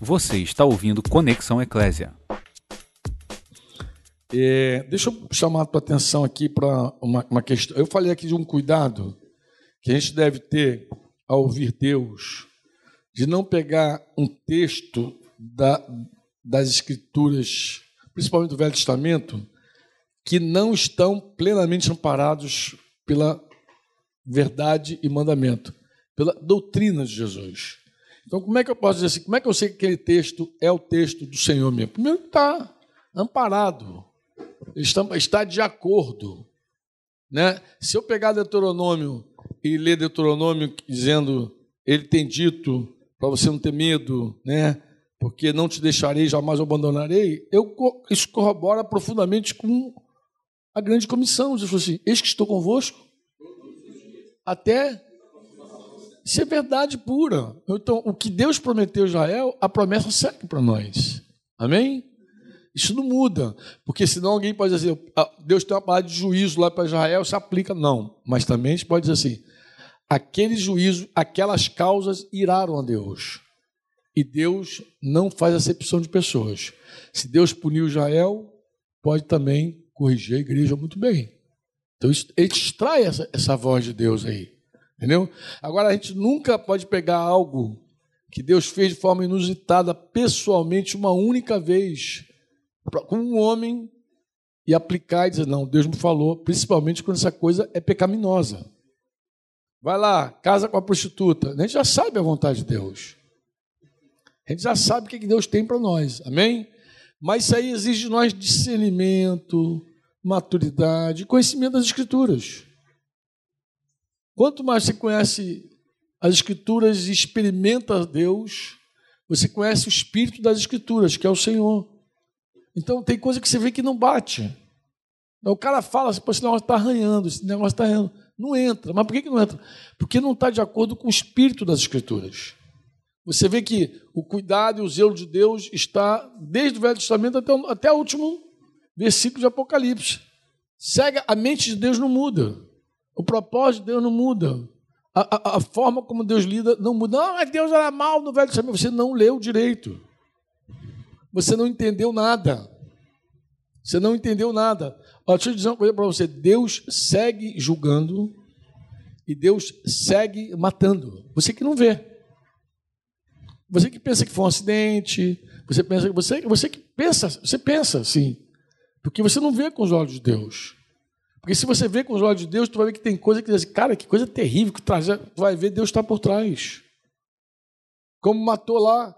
Você está ouvindo Conexão Eclésia. É, deixa eu chamar a tua atenção aqui para uma, uma questão. Eu falei aqui de um cuidado que a gente deve ter ao ouvir Deus, de não pegar um texto da, das Escrituras, principalmente do Velho Testamento, que não estão plenamente amparados pela verdade e mandamento, pela doutrina de Jesus. Então, como é que eu posso dizer assim? Como é que eu sei que aquele texto é o texto do Senhor mesmo? Primeiro, está amparado, está, está de acordo. Né? Se eu pegar Deuteronômio e ler Deuteronômio dizendo, ele tem dito para você não ter medo, né? porque não te deixarei, jamais abandonarei, eu, isso corrobora profundamente com a grande comissão. Jesus assim, eis que estou convosco até isso é verdade pura. Então, o que Deus prometeu a Israel, a promessa segue para nós. Amém? Isso não muda, porque senão alguém pode dizer ah, Deus tem uma palavra de juízo lá para Israel, se aplica. Não, mas também a gente pode dizer assim, aquele juízo, aquelas causas iraram a Deus. E Deus não faz acepção de pessoas. Se Deus puniu Israel, pode também corrigir a igreja muito bem. Então, ele extrai essa, essa voz de Deus aí. Entendeu? Agora, a gente nunca pode pegar algo que Deus fez de forma inusitada, pessoalmente, uma única vez, com um homem, e aplicar e dizer: não, Deus me falou, principalmente quando essa coisa é pecaminosa. Vai lá, casa com a prostituta. A gente já sabe a vontade de Deus. A gente já sabe o que Deus tem para nós. Amém? Mas isso aí exige de nós discernimento, maturidade, conhecimento das Escrituras. Quanto mais você conhece as Escrituras e experimenta Deus, você conhece o Espírito das Escrituras, que é o Senhor. Então tem coisa que você vê que não bate. Então, o cara fala assim, esse negócio está arranhando, esse negócio está arranhando. Não entra. Mas por que, que não entra? Porque não está de acordo com o espírito das Escrituras. Você vê que o cuidado e o zelo de Deus está desde o Velho Testamento até o, até o último versículo de Apocalipse. Segue, a mente de Deus não muda. O propósito de Deus não muda. A, a, a, forma como Deus lida não muda. Não, mas Deus era mal no Velho Testamento. Você não leu direito. Você não entendeu nada. Você não entendeu nada. Ó, deixa eu dizer uma coisa para você. Deus segue julgando e Deus segue matando. Você que não vê. Você que pensa que foi um acidente. Você pensa que você, você que pensa, você pensa assim. Porque você não vê com os olhos de Deus. Porque se você vê com os olhos de Deus, tu vai ver que tem coisa que diz assim, cara, que coisa terrível que traz. Tu vai ver Deus está por trás. Como matou lá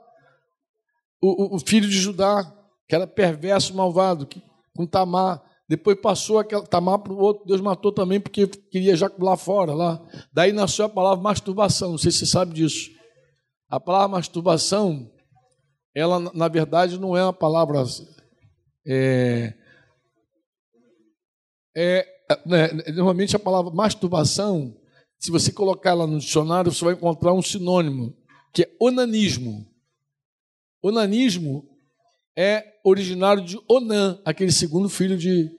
o, o, filho de Judá, que era perverso, malvado, que, com Tamar. Depois passou aquela Tamar para o outro, Deus matou também porque queria ejacular fora lá. Daí nasceu a palavra masturbação, não sei se você sabe disso. A palavra masturbação, ela na verdade não é uma palavra. É, é, né, normalmente a palavra masturbação, se você colocar ela no dicionário, você vai encontrar um sinônimo, que é onanismo. Onanismo é originário de Onan, aquele segundo filho de.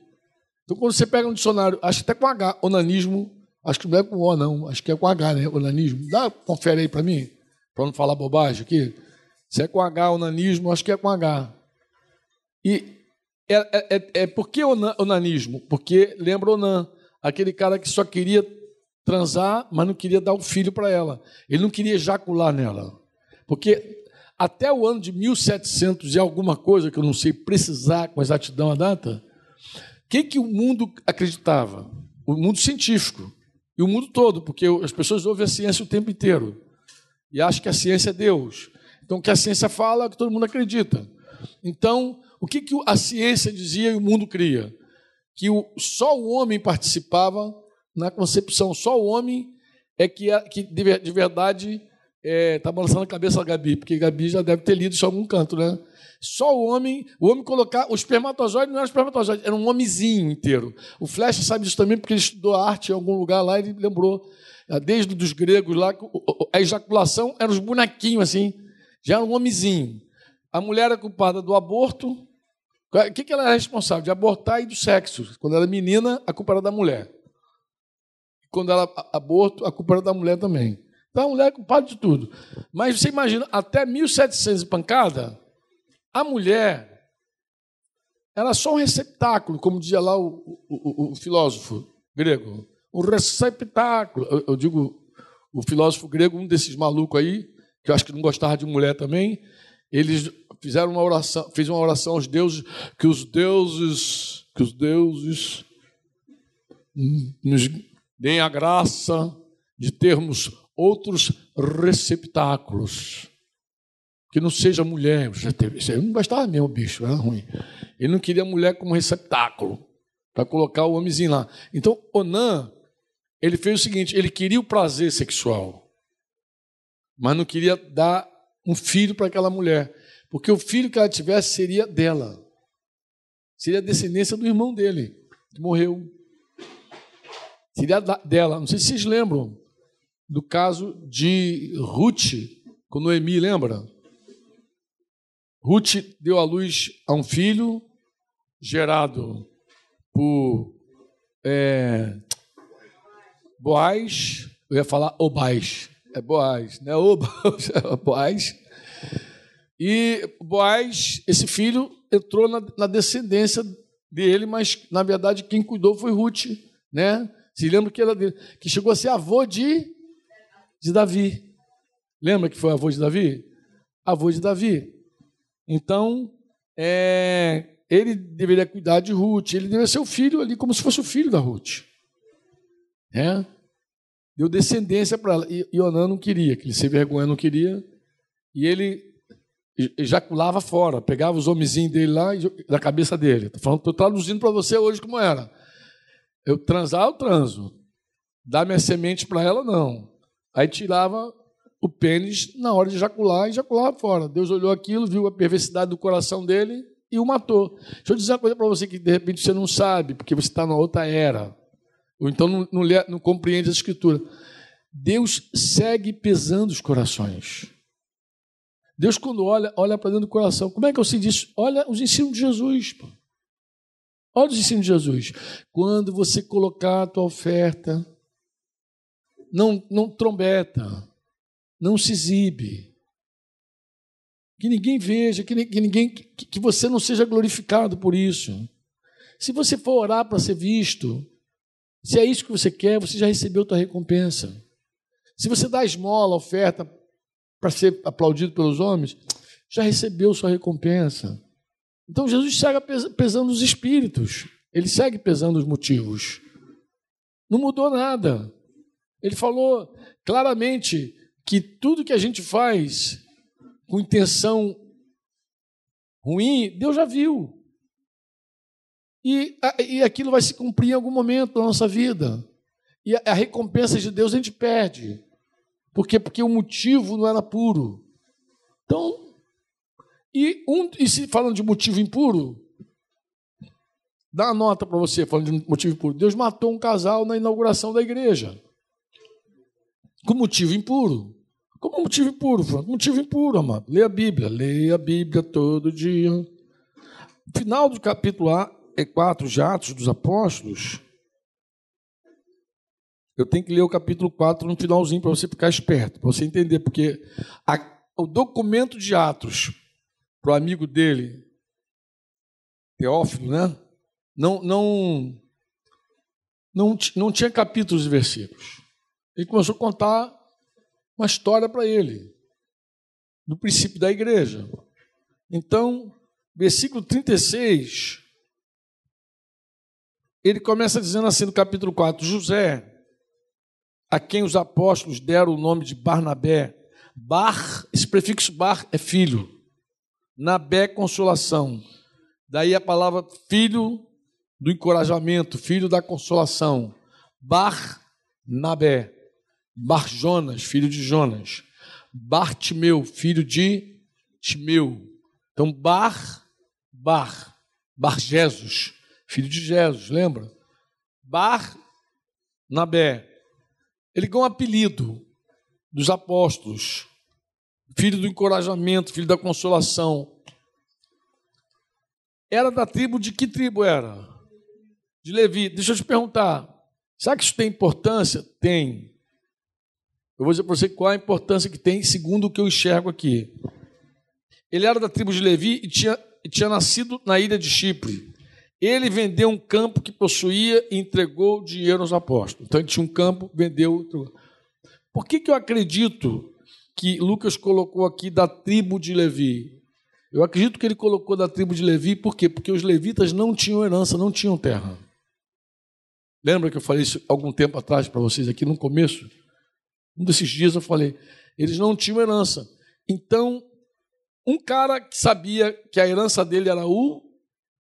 Então, quando você pega um dicionário, acho que até com H, onanismo, acho que não é com O, não, acho que é com H, né? Onanismo. Dá, confere aí para mim, para não falar bobagem aqui. Se é com H, onanismo, acho que é com H. E é, é, é, é por que onanismo? Porque lembra Onan, aquele cara que só queria transar, mas não queria dar o um filho para ela. Ele não queria ejacular nela. Porque até o ano de 1700 e alguma coisa, que eu não sei precisar com exatidão a data, o que, que o mundo acreditava? O mundo científico. E o mundo todo, porque as pessoas ouvem a ciência o tempo inteiro. E acham que a ciência é Deus. Então, o que a ciência fala é o que todo mundo acredita. Então, o que, que a ciência dizia e o mundo cria? Que o, só o homem participava na concepção, só o homem é que, que de, de verdade está é, tá balançando a cabeça da Gabi, porque a Gabi já deve ter lido isso em algum canto, né? Só o homem, o homem colocar, o espermatozoide não era espermatozoide, era um homenzinho inteiro. O Flash sabe disso também porque ele estudou arte em algum lugar lá ele lembrou, ah, desde os gregos lá, a ejaculação eram os bonequinhos assim, já era um homenzinho. A mulher era culpada do aborto, o que, que ela é responsável? De abortar e do sexo. Quando ela é menina, a culpa era da mulher. Quando ela aborto, a culpa era da mulher também. Então a mulher é culpada de tudo. Mas você imagina, até 1700 pancada, a mulher era só um receptáculo, como dizia lá o, o, o filósofo grego. Um receptáculo. Eu, eu, digo, o filósofo grego, um desses malucos aí, que eu acho que não gostava de mulher também, eles fizeram uma oração, fez uma oração aos deuses, que os deuses, que os deuses nos deem a graça de termos outros receptáculos. Que não seja mulher. Eu não gostava mesmo, bicho, era ruim. Ele não queria mulher como receptáculo, para colocar o homenzinho lá. Então, Onan, ele fez o seguinte: ele queria o prazer sexual, mas não queria dar um filho para aquela mulher, porque o filho que ela tivesse seria dela, seria a descendência do irmão dele, que morreu. Seria dela. Não sei se vocês lembram do caso de Ruth com Noemi, lembra? Ruth deu à luz a um filho gerado por é, Boaz, eu ia falar Obaz, é Boaz, né? É Boaz. E Boaz, esse filho, entrou na, na, descendência dele, mas na verdade quem cuidou foi Ruth, né? Se lembra que ela que chegou a ser avô de de Davi. Lembra que foi avô de Davi? Avô de Davi. Então, é, ele deveria cuidar de Ruth, ele deveria ser o filho ali, como se fosse o filho da Ruth. É? Deu descendência para ela. E Onan não queria, que ele sem vergonha não queria. E ele ejaculava fora, pegava os homenzinhos dele lá da cabeça dele. Estou traduzindo para você hoje como era. Eu transar, eu transo. Dar minha semente para ela, não. Aí tirava o pênis na hora de ejacular e ejaculava fora. Deus olhou aquilo, viu a perversidade do coração dele e o matou. Deixa eu dizer uma coisa para você que de repente você não sabe, porque você está na outra era. Ou então não, não, não compreende a escritura. Deus segue pesando os corações. Deus, quando olha, olha para dentro do coração. Como é que eu sei disso? Olha os ensinos de Jesus. Olha os ensinos de Jesus. Quando você colocar a tua oferta não, não trombeta, não se exibe. Que ninguém veja, que, ninguém, que, que você não seja glorificado por isso. Se você for orar para ser visto, se é isso que você quer, você já recebeu a tua recompensa. Se você dá esmola, oferta para ser aplaudido pelos homens, já recebeu sua recompensa. Então Jesus segue pesando os espíritos, ele segue pesando os motivos. Não mudou nada. Ele falou claramente que tudo que a gente faz com intenção ruim, Deus já viu. E, e aquilo vai se cumprir em algum momento da nossa vida. E a, a recompensa de Deus a gente perde. Por quê? Porque o motivo não era puro. Então, e, um, e se falando de motivo impuro, dá uma nota para você falando de motivo impuro. Deus matou um casal na inauguração da igreja com motivo impuro. Como motivo impuro, Franco? Motivo impuro, amado. Leia a Bíblia. Leia a Bíblia todo dia. Final do capítulo 4 é de Atos dos Apóstolos. Eu tenho que ler o capítulo 4 no finalzinho para você ficar esperto, para você entender, porque a, o documento de Atos para o amigo dele, Teófilo, né? Não, não, não, não tinha capítulos e versículos. Ele começou a contar uma história para ele, do princípio da igreja. Então, versículo 36, ele começa dizendo assim no capítulo 4: José, a quem os apóstolos deram o nome de Barnabé, Bar, esse prefixo Bar é filho, Nabé, consolação. Daí a palavra filho do encorajamento, filho da consolação. Bar Nabé. Bar Jonas, filho de Jonas. Bartimeu, filho de Timeu. Então, Bar, Bar, Bar Jesus, filho de Jesus, lembra? Bar Nabé. Ele ganhou um apelido dos apóstolos, filho do encorajamento, filho da consolação. Era da tribo de que tribo era? De Levi. Deixa eu te perguntar, será que isso tem importância? Tem. Eu vou dizer para você qual a importância que tem, segundo o que eu enxergo aqui. Ele era da tribo de Levi e tinha, e tinha nascido na ilha de Chipre. Ele vendeu um campo que possuía e entregou dinheiro aos apóstolos. Então ele tinha um campo, vendeu. Entregou. Por que, que eu acredito que Lucas colocou aqui da tribo de Levi? Eu acredito que ele colocou da tribo de Levi, por quê? Porque os levitas não tinham herança, não tinham terra. Lembra que eu falei isso algum tempo atrás para vocês aqui no começo? Um desses dias eu falei, eles não tinham herança. Então, um cara que sabia que a herança dele era o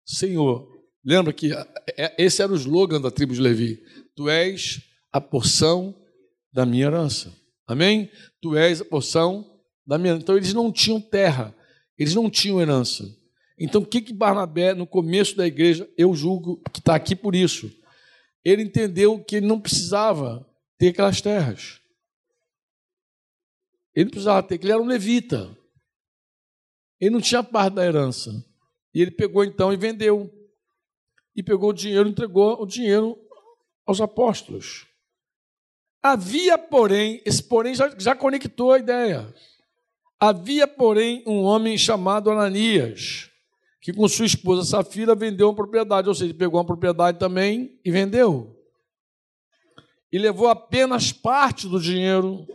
Senhor. Lembra que é, esse era o slogan da tribo de Levi: Tu és a porção da minha herança. Amém? Tu és a porção da minha. Então eles não tinham terra, eles não tinham herança. Então o que que Barnabé no começo da igreja eu julgo que está aqui por isso? Ele entendeu que ele não precisava ter aquelas terras. Ele precisava ter, ele era um levita. Ele não tinha parte da herança. E ele pegou então e vendeu. E pegou o dinheiro, entregou o dinheiro aos apóstolos. Havia, porém, esse porém já, já conectou a ideia. Havia, porém, um homem chamado Ananias, que com sua esposa Safira vendeu uma propriedade, ou seja, pegou uma propriedade também e vendeu. E levou apenas parte do dinheiro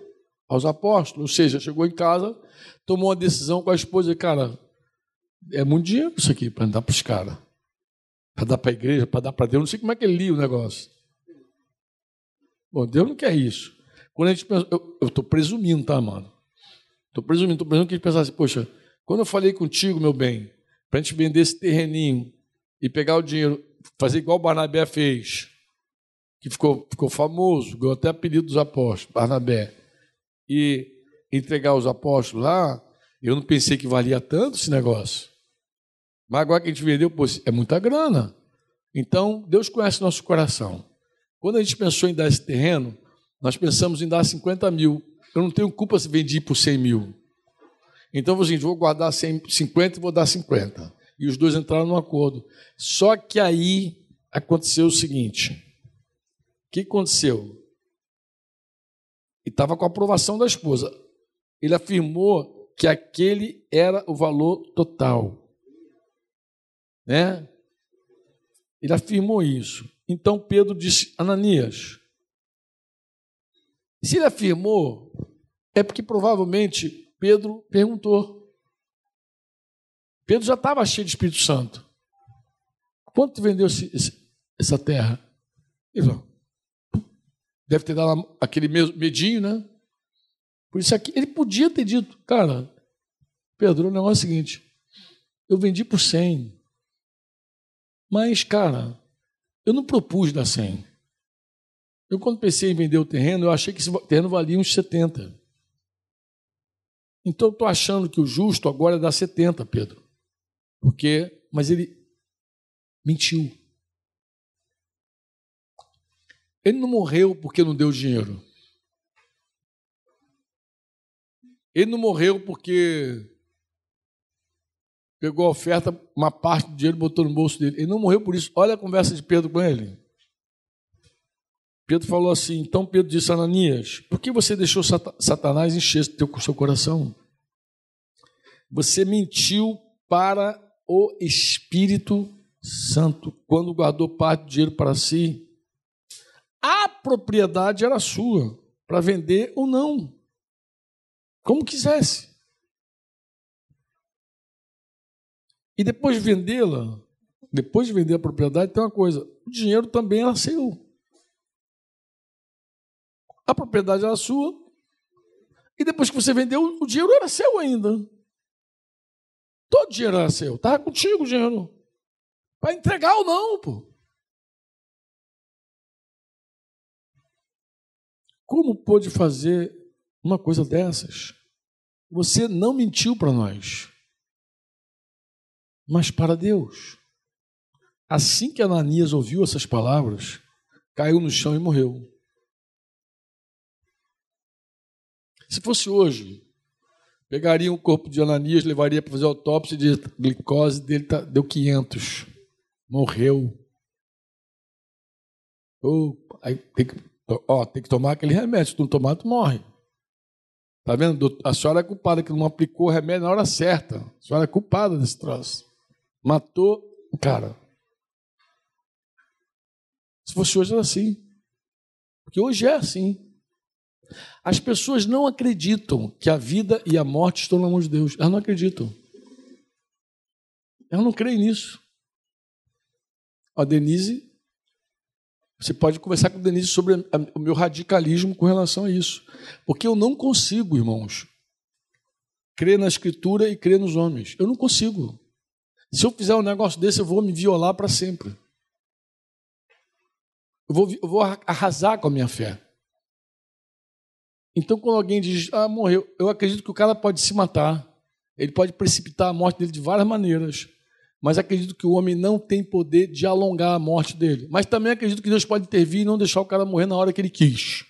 aos apóstolos, ou seja, chegou em casa, tomou uma decisão com a esposa, e, cara, é muito dinheiro isso aqui para dar para os caras, para dar para a igreja, para dar para Deus, não sei como é que ele lia o negócio. Bom, Deus não quer isso. Quando a gente pensa, eu estou presumindo, tá, mano? Estou presumindo, estou presumindo que a gente pensasse, poxa, quando eu falei contigo, meu bem, para a gente vender esse terreninho e pegar o dinheiro, fazer igual o Barnabé fez, que ficou, ficou famoso, ganhou até apelido dos apóstolos, Barnabé e entregar aos apóstolos lá, eu não pensei que valia tanto esse negócio. Mas agora que a gente vendeu, pô, é muita grana. Então, Deus conhece nosso coração. Quando a gente pensou em dar esse terreno, nós pensamos em dar 50 mil. Eu não tenho culpa se vendi por 100 mil. Então, eu vou guardar 100, 50 e vou dar 50. E os dois entraram num acordo. Só que aí aconteceu o seguinte: o que aconteceu? e estava com a aprovação da esposa. Ele afirmou que aquele era o valor total. Né? Ele afirmou isso. Então Pedro disse: Ananias. Se ele afirmou, é porque provavelmente Pedro perguntou. Pedro já estava cheio de Espírito Santo. Quanto vendeu essa terra? Ele falou, Deve ter dado aquele medinho, né? Por isso aqui, ele podia ter dito, cara, Pedro, o negócio é o seguinte, eu vendi por 100, mas, cara, eu não propus dar 100. Eu, quando pensei em vender o terreno, eu achei que esse terreno valia uns 70. Então, eu estou achando que o justo agora é dar 70, Pedro. Porque, mas ele mentiu. Ele não morreu porque não deu dinheiro. Ele não morreu porque pegou a oferta, uma parte do dinheiro botou no bolso dele. Ele não morreu por isso. Olha a conversa de Pedro com ele. Pedro falou assim: então Pedro disse a Ananias: por que você deixou Satanás encher o seu coração? Você mentiu para o Espírito Santo quando guardou parte do dinheiro para si a propriedade era sua, para vender ou não, como quisesse. E depois de vendê-la, depois de vender a propriedade, tem uma coisa: o dinheiro também era seu. A propriedade era sua, e depois que você vendeu, o dinheiro era seu ainda. Todo o dinheiro era seu, estava contigo o dinheiro. Para entregar ou não, pô. Como pôde fazer uma coisa dessas? Você não mentiu para nós, mas para Deus. Assim que Ananias ouviu essas palavras, caiu no chão e morreu. Se fosse hoje, pegaria o corpo de Ananias, levaria para fazer autópsia de glicose dele, tá, deu 500. Morreu. Oh, aí tem que Ó, tem que tomar aquele remédio. Se tu não tomar, tu morre. Tá vendo? A senhora é culpada que não aplicou o remédio na hora certa. A senhora é culpada desse troço. Matou o cara. Se fosse hoje era assim. Porque hoje é assim. As pessoas não acreditam que a vida e a morte estão na mão de Deus. Elas não acreditam. Elas não creem nisso. A Denise, você pode conversar com a Denise sobre o meu radicalismo com relação a isso. Porque eu não consigo, irmãos, crer na Escritura e crer nos homens. Eu não consigo. Se eu fizer um negócio desse, eu vou me violar para sempre. Eu vou, eu vou arrasar com a minha fé. Então, quando alguém diz, ah, morreu, eu acredito que o cara pode se matar. Ele pode precipitar a morte dele de várias maneiras. Mas acredito que o homem não tem poder de alongar a morte dele. Mas também acredito que Deus pode intervir e não deixar o cara morrer na hora que ele quis.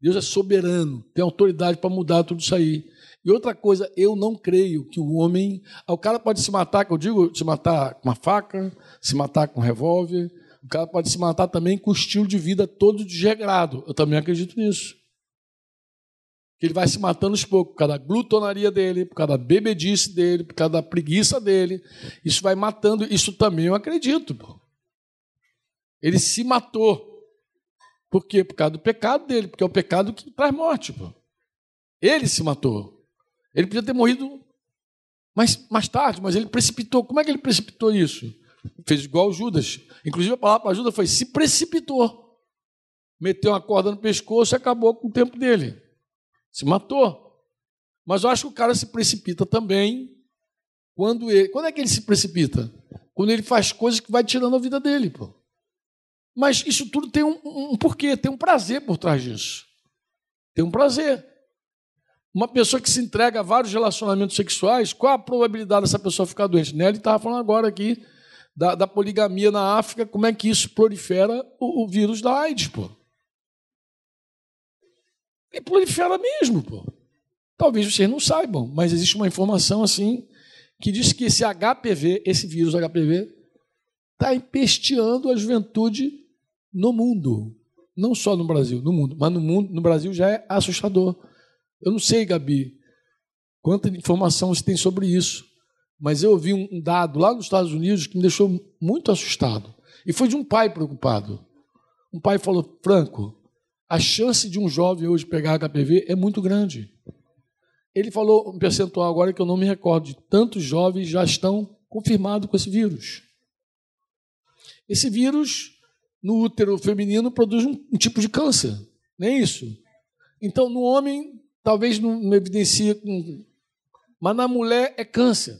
Deus é soberano, tem autoridade para mudar tudo isso aí. E outra coisa, eu não creio que o homem. O cara pode se matar, que eu digo, se matar com uma faca, se matar com um revólver, o cara pode se matar também com o estilo de vida todo desregrado. Eu também acredito nisso. Que ele vai se matando aos poucos, por causa da glutonaria dele, por causa da bebedice dele, por causa da preguiça dele. Isso vai matando, isso também eu acredito. Ele se matou. Por quê? Por causa do pecado dele, porque é o pecado que traz morte. Ele se matou. Ele podia ter morrido mais, mais tarde, mas ele precipitou. Como é que ele precipitou isso? Fez igual Judas. Inclusive a palavra para Judas foi: se precipitou. Meteu uma corda no pescoço e acabou com o tempo dele. Se matou. Mas eu acho que o cara se precipita também quando ele. Quando é que ele se precipita? Quando ele faz coisas que vai tirando a vida dele, pô. Mas isso tudo tem um, um porquê, tem um prazer por trás disso. Tem um prazer. Uma pessoa que se entrega a vários relacionamentos sexuais, qual a probabilidade dessa pessoa ficar doente? Nelly estava falando agora aqui da, da, poligamia na África, como é que isso prolifera o, o vírus da AIDS, pô. E prolifera mesmo, pô. Talvez vocês não saibam, mas existe uma informação assim que diz que esse HPV, esse vírus HPV, está empesteando a juventude no mundo. Não só no Brasil, no mundo. Mas no mundo, no Brasil já é assustador. Eu não sei, Gabi, quanta informação você tem sobre isso. Mas eu ouvi um dado lá nos Estados Unidos que me deixou muito assustado. E foi de um pai preocupado. Um pai falou: Franco, a chance de um jovem hoje pegar HPV é muito grande. Ele falou um percentual agora que eu não me recordo, de tantos jovens já estão confirmados com esse vírus. Esse vírus, no útero feminino, produz um, um tipo de câncer, nem é isso? Então, no homem, talvez não, não evidencie, mas na mulher é câncer.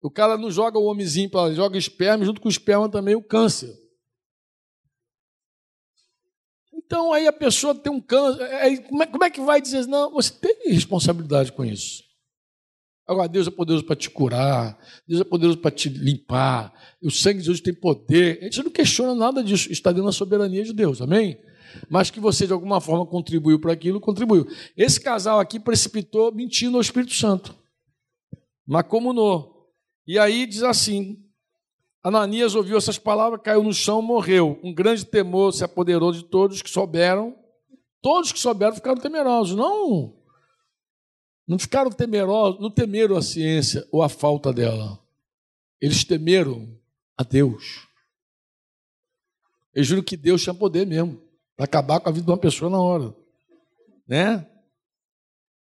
O cara não joga o homenzinho para joga esperma, junto com o esperma também o câncer. Então aí a pessoa tem um câncer. Aí, como, é, como é que vai dizer? Não, você tem responsabilidade com isso. Agora, Deus é poderoso para te curar, Deus é poderoso para te limpar, o sangue de Deus tem poder. A gente não questiona nada disso, está dentro da soberania de Deus, amém? Mas que você de alguma forma contribuiu para aquilo, contribuiu. Esse casal aqui precipitou mentindo ao Espírito Santo, macomunou. E aí diz assim: Ananias ouviu essas palavras, caiu no chão, morreu. Um grande temor se apoderou de todos que souberam. Todos que souberam ficaram temerosos. Não, não ficaram temerosos, não temeram a ciência ou a falta dela. Eles temeram a Deus. Eles juro que Deus tinha poder mesmo para acabar com a vida de uma pessoa na hora, né?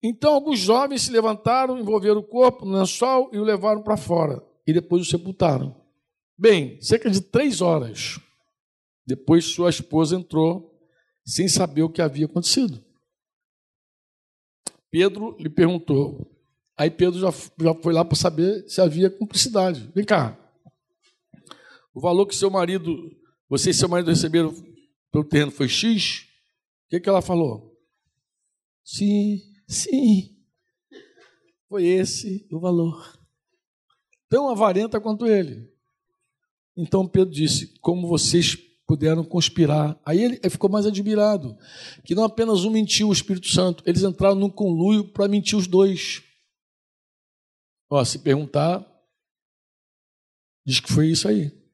Então alguns jovens se levantaram, envolveram o corpo no lençol e o levaram para fora. E depois o sepultaram. Bem, cerca de três horas depois, sua esposa entrou sem saber o que havia acontecido. Pedro lhe perguntou. Aí Pedro já, já foi lá para saber se havia cumplicidade. Vem cá. O valor que seu marido, você e seu marido receberam pelo terreno foi X? O que, que ela falou? Sim, Sim, foi esse o valor. Tão avarenta quanto ele. Então Pedro disse: Como vocês puderam conspirar? Aí ele ficou mais admirado, que não apenas um mentiu o Espírito Santo, eles entraram num conluio para mentir os dois. Ó, se perguntar, diz que foi isso aí.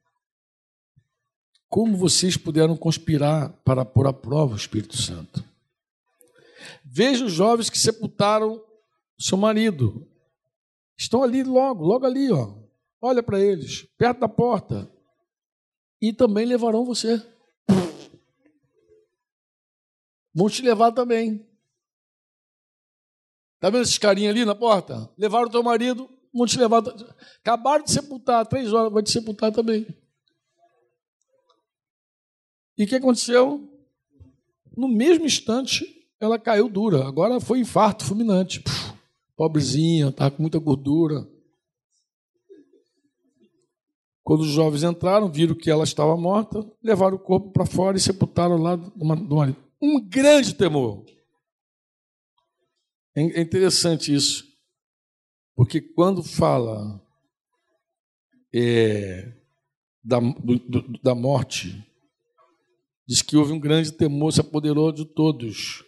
Como vocês puderam conspirar para pôr à prova o Espírito Santo? Veja os jovens que sepultaram seu marido. Estão ali logo, logo ali, ó. Olha para eles, perto da porta. E também levarão você. Vão te levar também. Está vendo esses carinhas ali na porta? Levaram teu marido, vão te levar. Acabaram de sepultar, três horas, vai te sepultar também. E o que aconteceu? No mesmo instante, ela caiu dura. Agora foi infarto fulminante. Pobrezinha, estava com muita gordura. Quando os jovens entraram, viram que ela estava morta, levaram o corpo para fora e sepultaram lá do marido. Um grande temor. É interessante isso, porque quando fala é, da, do, da morte, diz que houve um grande temor, se apoderou de todos.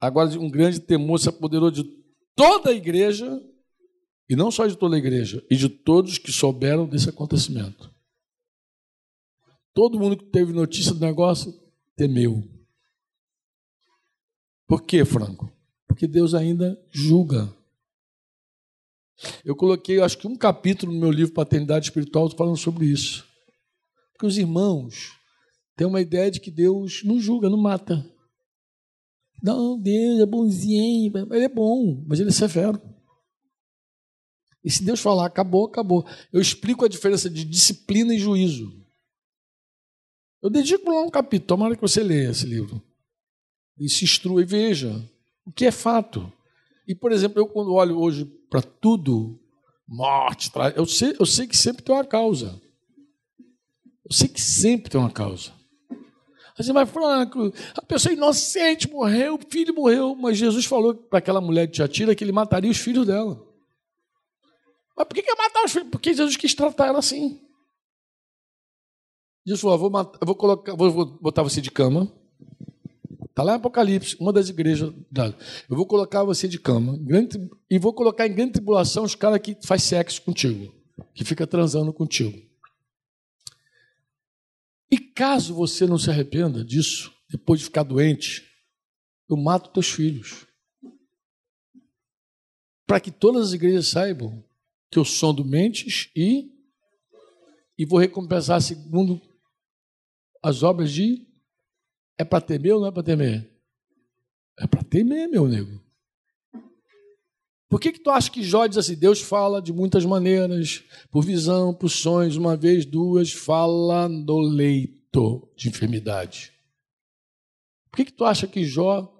Agora, um grande temor se apoderou de toda a igreja, e não só de toda a igreja, e de todos que souberam desse acontecimento. Todo mundo que teve notícia do negócio temeu. Por quê, Franco? Porque Deus ainda julga. Eu coloquei, acho que um capítulo no meu livro Paternidade Espiritual falando sobre isso. Porque os irmãos têm uma ideia de que Deus não julga, não mata. Não, Deus é bonzinho, ele é bom, mas ele é severo. E se Deus falar, acabou, acabou. Eu explico a diferença de disciplina e juízo. Eu dedico lá um capítulo, tomara que você leia esse livro. E se instrua e veja o que é fato. E, por exemplo, eu quando olho hoje para tudo, morte, eu sei, eu sei que sempre tem uma causa. Eu sei que sempre tem uma causa. Assim, mas Franco, a pessoa inocente morreu, o filho morreu, mas Jesus falou para aquela mulher de Tiatira que ele mataria os filhos dela. Mas por que, que ia matar os filhos? Porque Jesus quis tratar ela assim. Jesus falou: vou, matar, vou, colocar, vou, vou botar você de cama, Está lá em Apocalipse, uma das igrejas. Eu vou colocar você de cama grande, e vou colocar em grande tribulação os caras que faz sexo contigo, que fica transando contigo. E caso você não se arrependa disso, depois de ficar doente, eu mato teus filhos. Para que todas as igrejas saibam que eu sou do mentes e, e vou recompensar segundo as obras de é para temer ou não é para temer? É para temer, meu nego. Por que, que tu acha que Jó diz assim? Deus fala de muitas maneiras, por visão, por sonhos, uma vez, duas, fala no leito de enfermidade. Por que, que tu acha que Jó,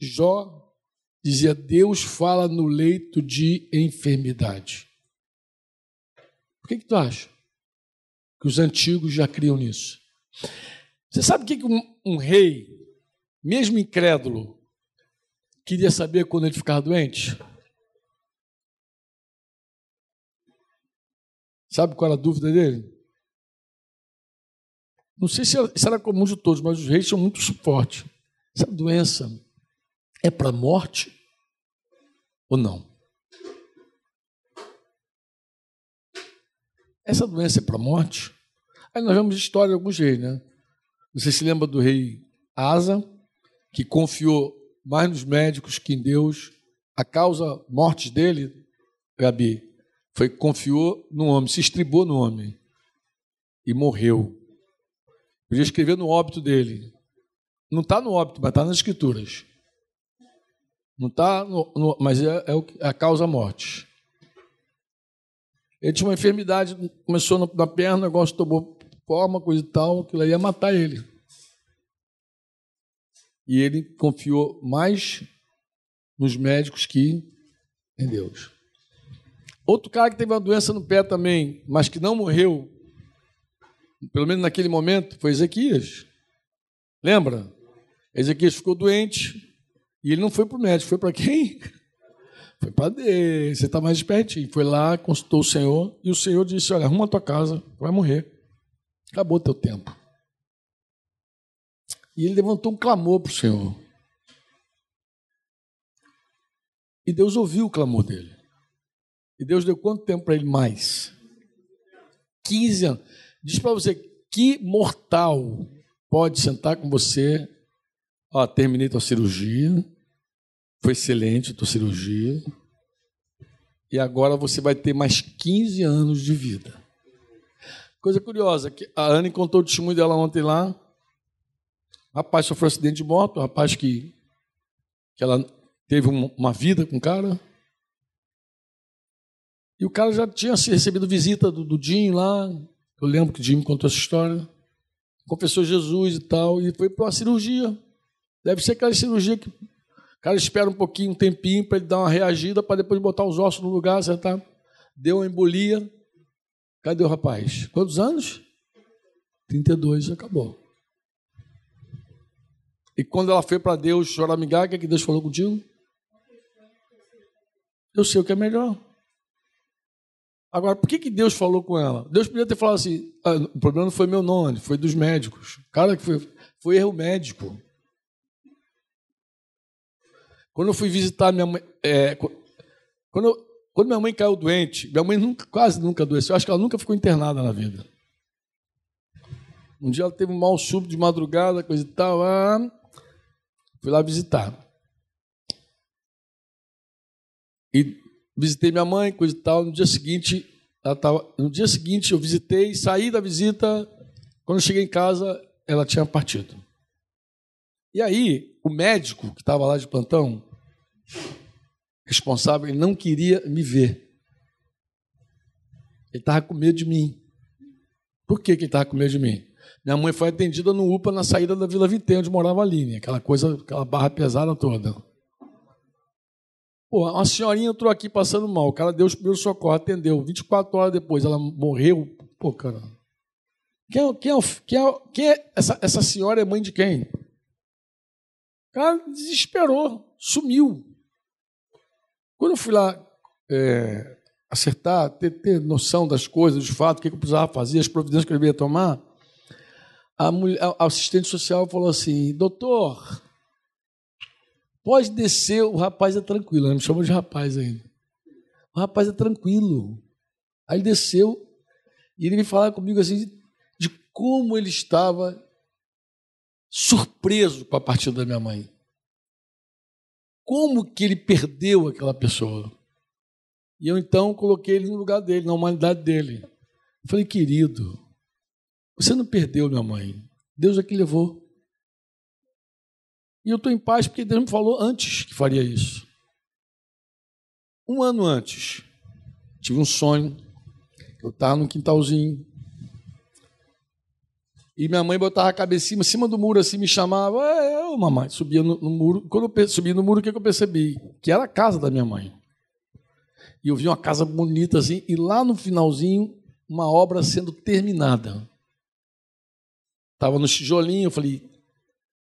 Jó dizia Deus fala no leito de enfermidade? Por que, que tu acha? Que os antigos já criam nisso. Você sabe o que um, um rei, mesmo incrédulo, queria saber quando ele ficava doente? Sabe qual era a dúvida dele? Não sei se isso era comum de todos, mas os reis são muito fortes. Essa doença é para a morte ou não? Essa doença é para a morte? Aí nós vemos história de alguns reis, né? Você se lembra do rei Asa, que confiou mais nos médicos que em Deus? A causa morte dele, Gabi, foi que confiou no homem, se estribou no homem e morreu. Podia escrever no óbito dele. Não está no óbito, mas está nas escrituras. Não está, mas é, é, a causa morte. Ele tinha uma enfermidade, começou na perna, o negócio tomou forma, coisa e tal, aquilo ia matar ele. E ele confiou mais nos médicos que em Deus. Outro cara que teve uma doença no pé também, mas que não morreu, pelo menos naquele momento, foi Ezequias. Lembra? Ezequias ficou doente e ele não foi para o médico, foi para quem? Foi para Deus. Você está mais espertinho. Foi lá, consultou o Senhor e o Senhor disse: Olha, arruma a tua casa, vai morrer. Acabou teu tempo. E ele levantou um clamor para o Senhor. E Deus ouviu o clamor dele. E Deus deu quanto tempo para ele mais? 15 anos. Diz para você que mortal pode sentar com você Ó, terminei tua cirurgia, foi excelente a tua cirurgia, e agora você vai ter mais 15 anos de vida. Coisa curiosa, que a Anne contou o testemunho dela ontem lá. O rapaz sofreu um acidente de moto, rapaz que, que ela teve uma vida com o cara. E o cara já tinha recebido visita do, do Dinho lá. Eu lembro que o Dinho me contou essa história. Confessou Jesus e tal, e foi para uma cirurgia. Deve ser aquela cirurgia que cara espera um pouquinho, um tempinho, para ele dar uma reagida, para depois botar os ossos no lugar, acertar. Deu uma embolia. Cadê o rapaz? Quantos anos? 32, acabou. E quando ela foi para Deus choramingar, o que, é que Deus falou contigo? Eu sei o que é melhor. Agora, por que, que Deus falou com ela? Deus podia ter falado assim: ah, o problema não foi meu nome, foi dos médicos. Cara, que foi, foi erro médico. Quando eu fui visitar minha mãe, é, quando, eu, quando minha mãe caiu doente, minha mãe nunca, quase nunca adoeceu, eu acho que ela nunca ficou internada na vida. Um dia ela teve um mal súbito de madrugada, coisa e tal, ah, fui lá visitar. E visitei minha mãe, coisa e tal. No dia seguinte, ela tava, no dia seguinte eu visitei, saí da visita. Quando cheguei em casa, ela tinha partido. E aí, o médico que estava lá de plantão, responsável, ele não queria me ver. Ele estava com medo de mim. Por que, que ele estava com medo de mim? Minha mãe foi atendida no UPA na saída da Vila Vité, onde morava a Aline, aquela coisa, aquela barra pesada toda. Pô, uma senhorinha entrou aqui passando mal, o cara deu os primeiros socorros, atendeu. 24 horas depois, ela morreu. Pô, cara. Quem, é, quem, é, quem, é, quem essa, essa senhora é mãe de quem? cara desesperou, sumiu. Quando eu fui lá é, acertar, ter, ter, noção das coisas, dos fatos, o que eu precisava fazer, as providências que eu devia tomar, a, mulher, a assistente social falou assim: doutor, pode descer, o rapaz é tranquilo, ela me chamou de rapaz ainda. O rapaz é tranquilo. Aí ele desceu e ele me falava comigo assim de como ele estava surpreso com a partida da minha mãe. Como que ele perdeu aquela pessoa? E eu então coloquei ele no lugar dele, na humanidade dele. Eu falei, querido, você não perdeu minha mãe. Deus é que levou. E eu estou em paz porque Deus me falou antes que faria isso. Um ano antes, tive um sonho. Eu estava no quintalzinho, e minha mãe botava a cabeça em cima do muro assim, me chamava, é, eu, mamãe, subia no, no, muro. Quando eu subi no muro, o que, que eu percebi? Que era a casa da minha mãe. E eu vi uma casa bonita assim, e lá no finalzinho, uma obra sendo terminada. Estava no tijolinho, eu falei,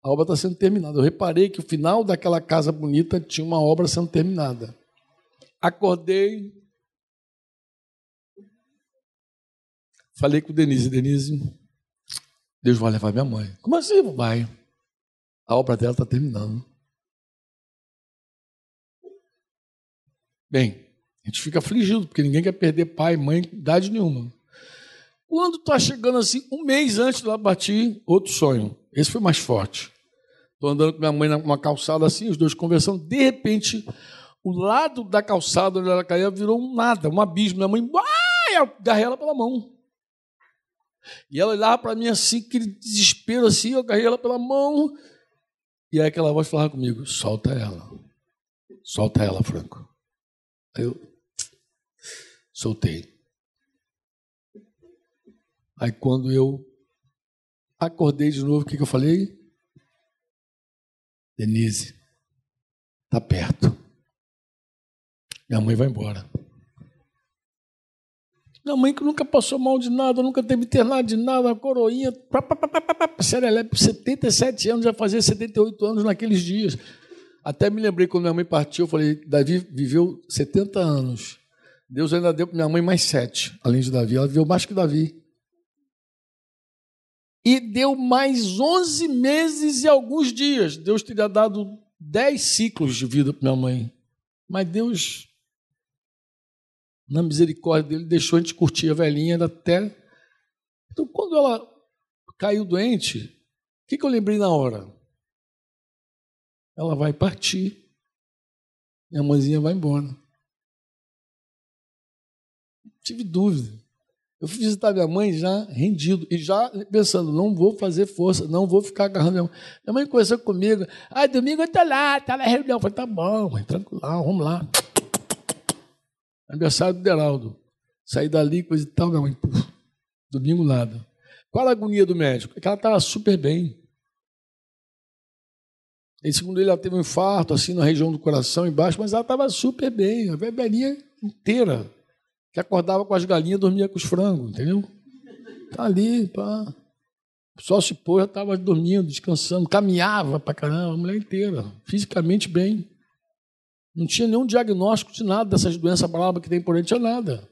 a obra está sendo terminada. Eu reparei que o final daquela casa bonita tinha uma obra sendo terminada. Acordei, falei com Denise, Denise, Deus vai levar minha mãe. Como assim, vai? A obra dela está terminando. Bem, a gente fica afligido, porque ninguém quer perder pai mãe idade nenhuma. Quando está chegando assim, um mês antes lá partir, outro sonho. Esse foi mais forte. Estou andando com minha mãe numa calçada assim, os dois conversando. De repente, o lado da calçada onde ela caía virou um nada, um abismo. Minha mãe, ai, eu agarrei ela pela mão. E ela olhava para mim assim, aquele desespero assim, eu agarrei ela pela mão. E aí aquela voz falava comigo: solta ela. Solta ela, Franco. Aí eu soltei. Aí quando eu acordei de novo, o que, que eu falei? Denise, tá perto. Minha mãe vai embora. Minha mãe que nunca passou mal de nada, nunca teve internado de nada, coroinha, pá, pá, pá, 77 anos, já fazia 78 anos naqueles dias. Até me lembrei quando minha mãe partiu, eu falei, Davi viveu 70 anos. Deus ainda deu para minha mãe mais sete, além de Davi. Ela viveu mais que Davi. E deu mais 11 meses e alguns dias. Deus teria dado 10 ciclos de vida para minha mãe. Mas Deus na misericórdia dele, deixou a gente curtir a velhinha até. Então, quando ela caiu doente, o que, que eu lembrei na hora? ela vai partir. Minha mãezinha vai embora. Tive dúvida. Eu fui visitar minha mãe já rendido e já pensando, não vou fazer força, não vou ficar agarrando minha mãe. Minha mãe conversou comigo, ah, domingo eu tô lá, tá na reunião. Eu falei, tá bom, mãe, vamos lá. Aniversário do Deraldo. Saí dali, coisa e tal, minha mãe, puf, domingo nada. Qual a agonia do médico? É que ela estava super bem. E segundo ele, ela teve um infarto, assim, na região do coração, embaixo, mas ela estava super bem, a velhinha inteira que acordava com as galinhas, dormia com os frangos, entendeu? Tá ali, pá. Só se pôr, já estava dormindo, descansando, caminhava para caramba, a mulher inteira, fisicamente bem. Não tinha nenhum diagnóstico de nada dessas doenças bravas que tem por aí, não tinha nada.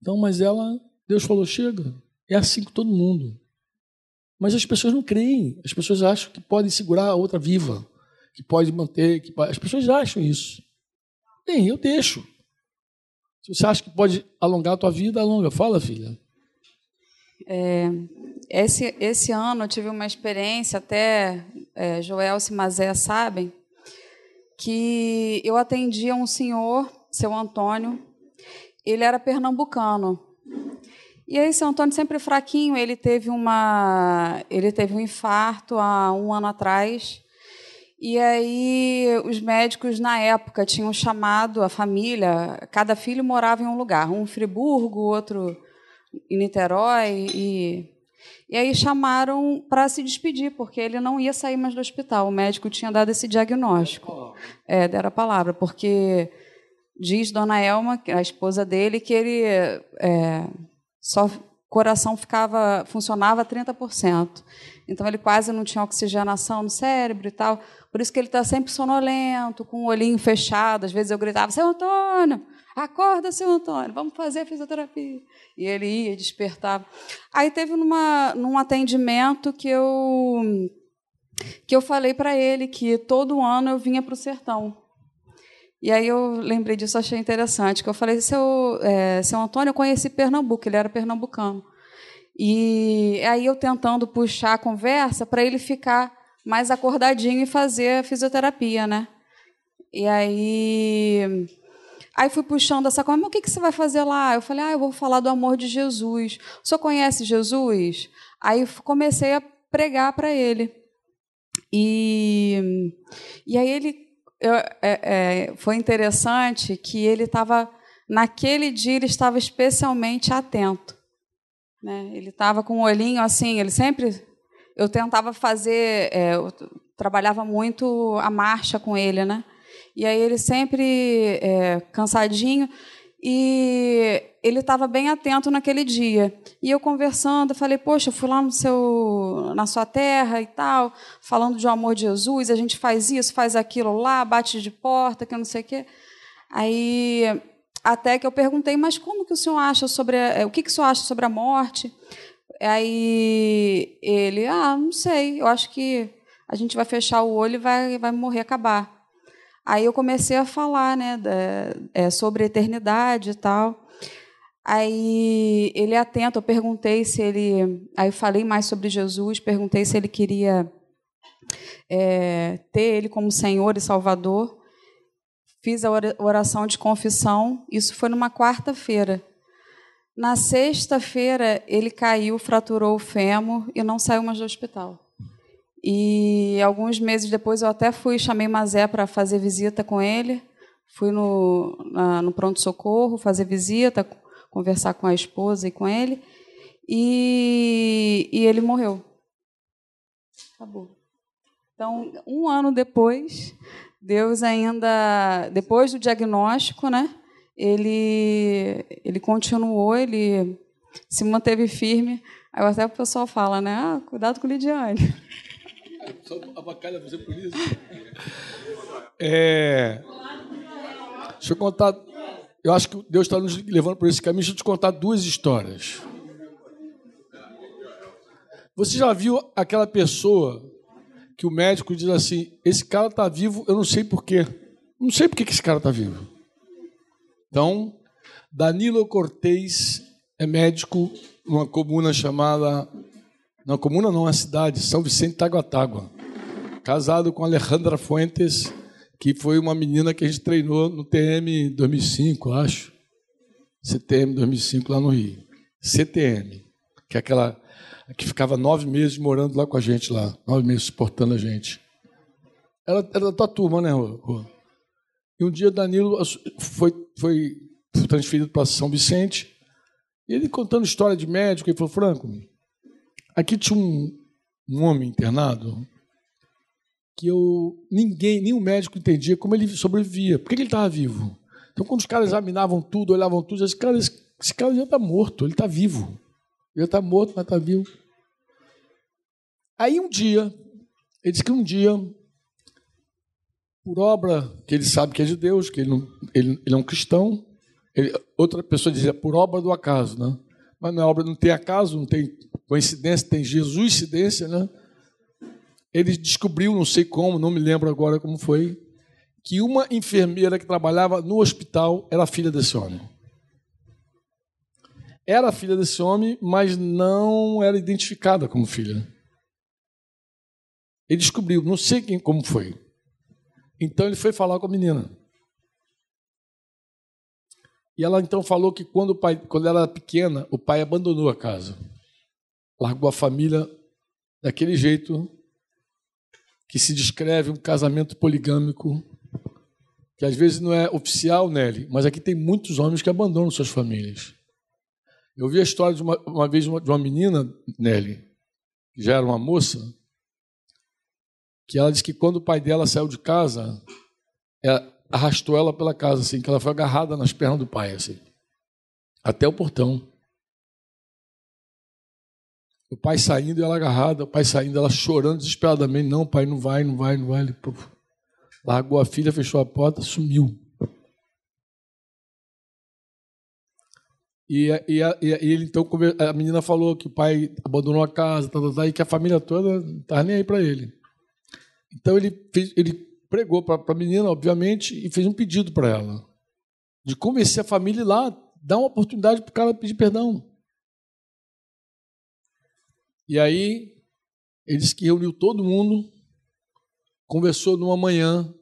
Então, mas ela, Deus falou, chega. É assim com todo mundo. Mas as pessoas não creem. As pessoas acham que podem segurar a outra viva, que pode manter. Que pode... As pessoas acham isso. Bem, eu deixo. Se você acha que pode alongar a tua vida, alonga. Fala, filha. É, esse, esse ano eu tive uma experiência, até é, Joel e Mazé sabem, que eu atendia um senhor, seu Antônio, ele era pernambucano. E aí, seu Antônio sempre fraquinho, ele teve uma, ele teve um infarto há um ano atrás e aí os médicos na época tinham chamado a família, cada filho morava em um lugar, um em Friburgo, outro em Niterói e e aí chamaram para se despedir, porque ele não ia sair mais do hospital. O médico tinha dado esse diagnóstico. É, deram a palavra, porque diz Dona Elma, a esposa dele, que ele é, só coração ficava funcionava 30%. Então ele quase não tinha oxigenação no cérebro e tal. Por isso que ele está sempre sonolento, com o olhinho fechado. Às vezes eu gritava: Seu Antônio, acorda, seu Antônio, vamos fazer a fisioterapia. E ele ia, despertava. Aí teve numa, num atendimento que eu, que eu falei para ele que todo ano eu vinha para o sertão. E aí eu lembrei disso, achei interessante, que eu falei, seu, é, seu Antônio, eu conheci Pernambuco, ele era pernambucano. E aí eu tentando puxar a conversa para ele ficar mais acordadinho e fazer fisioterapia, né? E aí Aí fui puxando essa coisa, mas o que, que você vai fazer lá? Eu falei, ah, eu vou falar do amor de Jesus. Senhor conhece Jesus? Aí comecei a pregar para ele. E, e aí ele eu, é, é, foi interessante que ele estava, naquele dia, ele estava especialmente atento. Né? Ele estava com o olhinho assim, ele sempre eu tentava fazer, é, eu trabalhava muito a marcha com ele, né? E aí ele sempre é, cansadinho e ele estava bem atento naquele dia. E eu conversando, falei, poxa, eu fui lá no seu, na sua terra e tal, falando de amor de Jesus, a gente faz isso, faz aquilo lá, bate de porta, que não sei o quê. Aí até que eu perguntei, mas como que o senhor acha sobre, a, o que, que o senhor acha sobre a morte? Aí ele, ah, não sei, eu acho que a gente vai fechar o olho e vai, vai morrer, acabar. Aí eu comecei a falar né, da, é, sobre a eternidade e tal. Aí ele é atento, eu perguntei se ele. Aí eu falei mais sobre Jesus, perguntei se ele queria é, ter ele como Senhor e Salvador. Fiz a oração de confissão, isso foi numa quarta-feira. Na sexta-feira, ele caiu, fraturou o fêmur e não saiu mais do hospital. E alguns meses depois eu até fui, chamei Mazé para fazer visita com ele. Fui no, no pronto-socorro fazer visita, conversar com a esposa e com ele. E, e ele morreu. Acabou. Então, um ano depois, Deus ainda, depois do diagnóstico, né? Ele, ele continuou, ele se manteve firme. Aí até o pessoal fala, né? Ah, cuidado com o Lidiane. Só abacalha você por isso. É... Deixa eu contar. Eu acho que Deus está nos levando por esse caminho. Deixa eu te contar duas histórias. Você já viu aquela pessoa que o médico diz assim: esse cara está vivo, eu não sei porquê. Não sei por que esse cara está vivo. Então, Danilo Cortez é médico numa comuna chamada. Não, comuna não, é cidade, São Vicente Taguatágua. casado com Alejandra Fuentes, que foi uma menina que a gente treinou no TM 2005, acho. CTM 2005 lá no Rio. CTM, que é aquela que ficava nove meses morando lá com a gente lá, nove meses suportando a gente. Ela era da tua turma, né, Rô? E um dia Danilo foi, foi transferido para São Vicente, e ele contando história de médico, ele falou, Franco, aqui tinha um, um homem internado que eu ninguém, nenhum médico entendia como ele sobrevivia, por que ele estava vivo. Então, quando os caras examinavam tudo, olhavam tudo, esse cara, esse, esse cara já está morto, ele está vivo. Ele está morto, mas está vivo. Aí um dia, ele disse que um dia, por obra que ele sabe que é de Deus, que ele, não, ele, ele é um cristão, ele, outra pessoa dizia por obra do acaso, né? Mas na obra não tem acaso, não tem coincidência, tem Jesuscidência, né? Ele descobriu, não sei como, não me lembro agora como foi, que uma enfermeira que trabalhava no hospital era filha desse homem. Era filha desse homem, mas não era identificada como filha. Ele descobriu, não sei quem, como foi. Então ele foi falar com a menina. E ela então falou que quando, pai, quando ela era pequena, o pai abandonou a casa. Largou a família daquele jeito que se descreve um casamento poligâmico, que às vezes não é oficial, Nelly, mas aqui tem muitos homens que abandonam suas famílias. Eu vi a história de uma, uma vez de uma menina, Nelly, que já era uma moça, que ela disse que quando o pai dela saiu de casa, ela arrastou ela pela casa, assim, que ela foi agarrada nas pernas do pai, assim, até o portão. O pai saindo e ela agarrada, o pai saindo, ela chorando desesperadamente. Não, pai, não vai, não vai, não vai. Ele largou a filha, fechou a porta, sumiu. E, e, e, ele então a menina falou que o pai abandonou a casa, tá, tá, tá, e que a família toda não estava nem aí para ele. Então ele, fez, ele pregou para a menina, obviamente, e fez um pedido para ela de convencer a família lá, dar uma oportunidade para o cara pedir perdão. E aí ele disse que reuniu todo mundo, conversou numa manhã,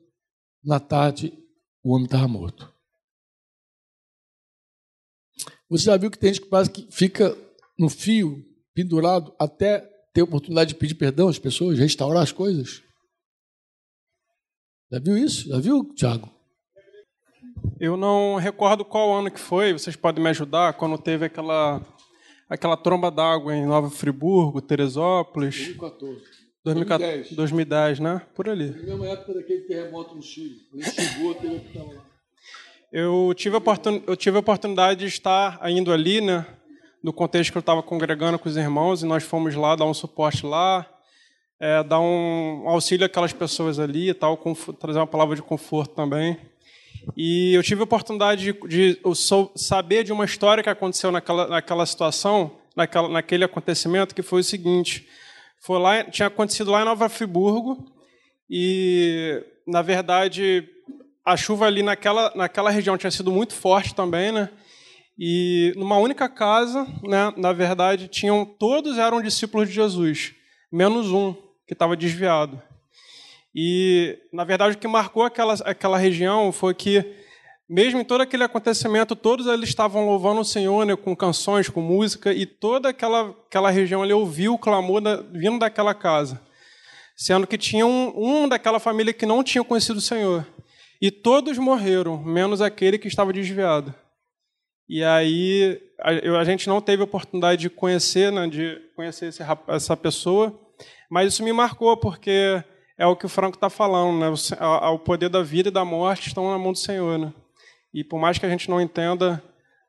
na tarde, o homem estava morto. Você já viu que tem gente que quase que fica no fio, pendurado, até ter oportunidade de pedir perdão às pessoas, restaurar as coisas? Já viu isso? Já viu, Tiago? Eu não recordo qual ano que foi, vocês podem me ajudar, quando teve aquela, aquela tromba d'água em Nova Friburgo, Teresópolis. 2014. 2010. 2010, né? Por ali. Na mesma época daquele terremoto no Chile. Ele chegou, teve que lá. Eu tive, eu tive a oportunidade de estar indo ali, né? No contexto que eu estava congregando com os irmãos, e nós fomos lá dar um suporte lá é, dar um auxílio àquelas pessoas ali e tal, trazer uma palavra de conforto também. E eu tive a oportunidade de, de saber de uma história que aconteceu naquela, naquela situação, naquela, naquele acontecimento, que foi o seguinte: foi lá, tinha acontecido lá em Nova Friburgo e, na verdade, a chuva ali naquela, naquela região tinha sido muito forte também, né? E numa única casa, né, na verdade, tinham todos eram discípulos de Jesus, menos um, que estava desviado. E, na verdade, o que marcou aquela, aquela região foi que, mesmo em todo aquele acontecimento, todos eles estavam louvando o Senhor né, com canções, com música, e toda aquela, aquela região ali ouviu o clamor da, vindo daquela casa. Sendo que tinha um, um daquela família que não tinha conhecido o Senhor. E todos morreram, menos aquele que estava desviado. E aí a, a gente não teve oportunidade de conhecer, né, de conhecer esse, essa pessoa, mas isso me marcou, porque é o que o Franco está falando, né? O poder da vida e da morte estão na mão do Senhor, né? E por mais que a gente não entenda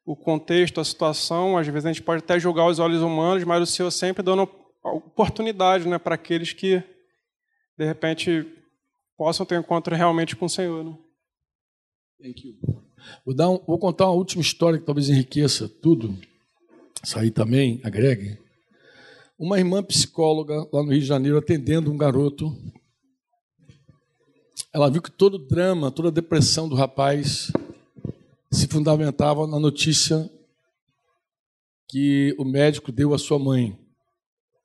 o contexto, a situação, às vezes a gente pode até julgar os olhos humanos, mas o Senhor sempre dando oportunidade, né, para aqueles que de repente possam ter um encontro realmente com o Senhor. Né? Thank you. Vou, um, vou contar uma última história que talvez enriqueça tudo. Aí também agregue uma irmã psicóloga lá no Rio de Janeiro atendendo um garoto. Ela viu que todo o drama, toda a depressão do rapaz se fundamentava na notícia que o médico deu à sua mãe,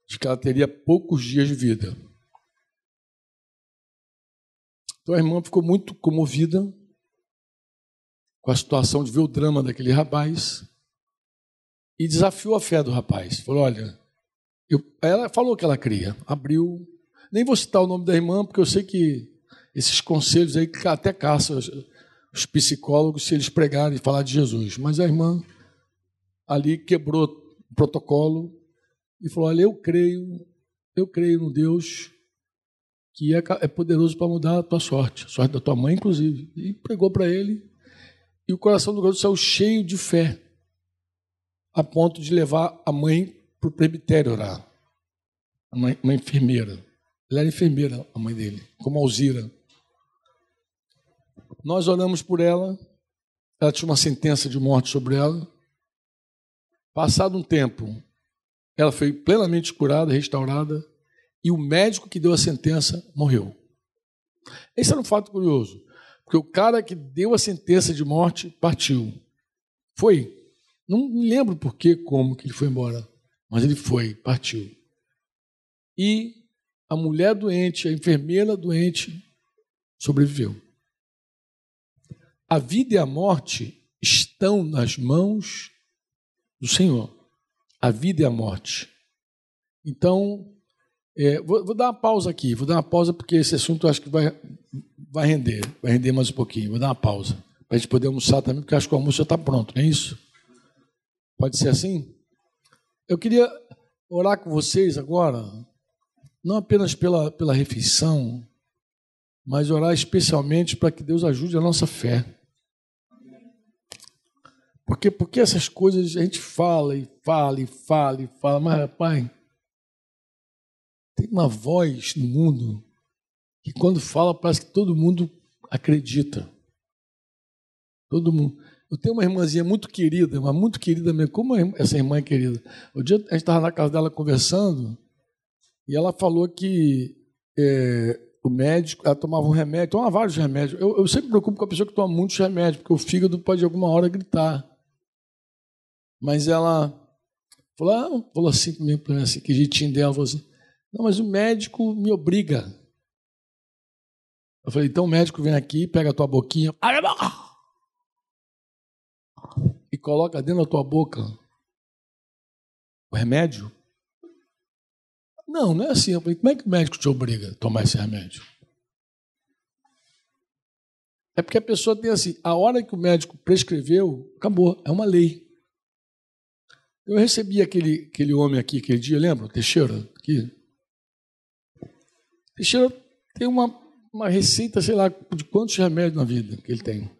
de que ela teria poucos dias de vida. Então a irmã ficou muito comovida com a situação de ver o drama daquele rapaz e desafiou a fé do rapaz. Falou: Olha, eu... ela falou que ela cria, abriu. Nem vou citar o nome da irmã, porque eu sei que esses conselhos aí até caçam os psicólogos se eles pregarem e falar de Jesus. Mas a irmã ali quebrou o protocolo e falou: Olha, eu creio, eu creio no Deus que é, é poderoso para mudar a tua sorte, a sorte da tua mãe, inclusive. E pregou para ele, e o coração do garoto saiu cheio de fé, a ponto de levar a mãe para o presbitério orar. Uma, uma enfermeira. Ela era enfermeira, a mãe dele, como Alzira. Nós oramos por ela, ela tinha uma sentença de morte sobre ela. Passado um tempo, ela foi plenamente curada, restaurada, e o médico que deu a sentença morreu. Esse era um fato curioso, porque o cara que deu a sentença de morte partiu. Foi. Não me lembro por que, como que ele foi embora, mas ele foi, partiu. E a mulher doente, a enfermeira doente, sobreviveu. A vida e a morte estão nas mãos do Senhor. A vida e a morte. Então, é, vou, vou, dar uma pausa aqui, vou dar uma pausa porque esse assunto acho que vai, vai render, vai render mais um pouquinho. Vou dar uma pausa para a gente poder almoçar também, porque acho que o almoço já está pronto, não é isso? Pode ser assim? Eu queria orar com vocês agora, não apenas pela, pela refeição, mas orar especialmente para que Deus ajude a nossa fé. Porque, porque essas coisas a gente fala e fala e fala e fala, mas rapaz, tem uma voz no mundo que quando fala parece que todo mundo acredita. Todo mundo. Eu tenho uma irmãzinha muito querida, mas muito querida mesmo. Como essa irmã é querida? O dia a gente estava na casa dela conversando e ela falou que é, o médico, ela tomava um remédio, tomava vários remédios. Eu, eu sempre me preocupo com a pessoa que toma muitos remédios, porque o fígado pode de alguma hora gritar. Mas ela falou, ah, falou assim comigo, assim, que jeitinho dela, falou assim, não, mas o médico me obriga. Eu falei, então o médico vem aqui, pega a tua boquinha, abre a boca! Coloca dentro da tua boca o remédio. Não, não é assim. Eu falei, como é que o médico te obriga a tomar esse remédio? É porque a pessoa tem assim, a hora que o médico prescreveu, acabou, é uma lei. Eu recebi aquele, aquele homem aqui aquele dia, lembra? Teixeira, aqui. Teixeira tem uma, uma receita, sei lá, de quantos remédios na vida que ele tem.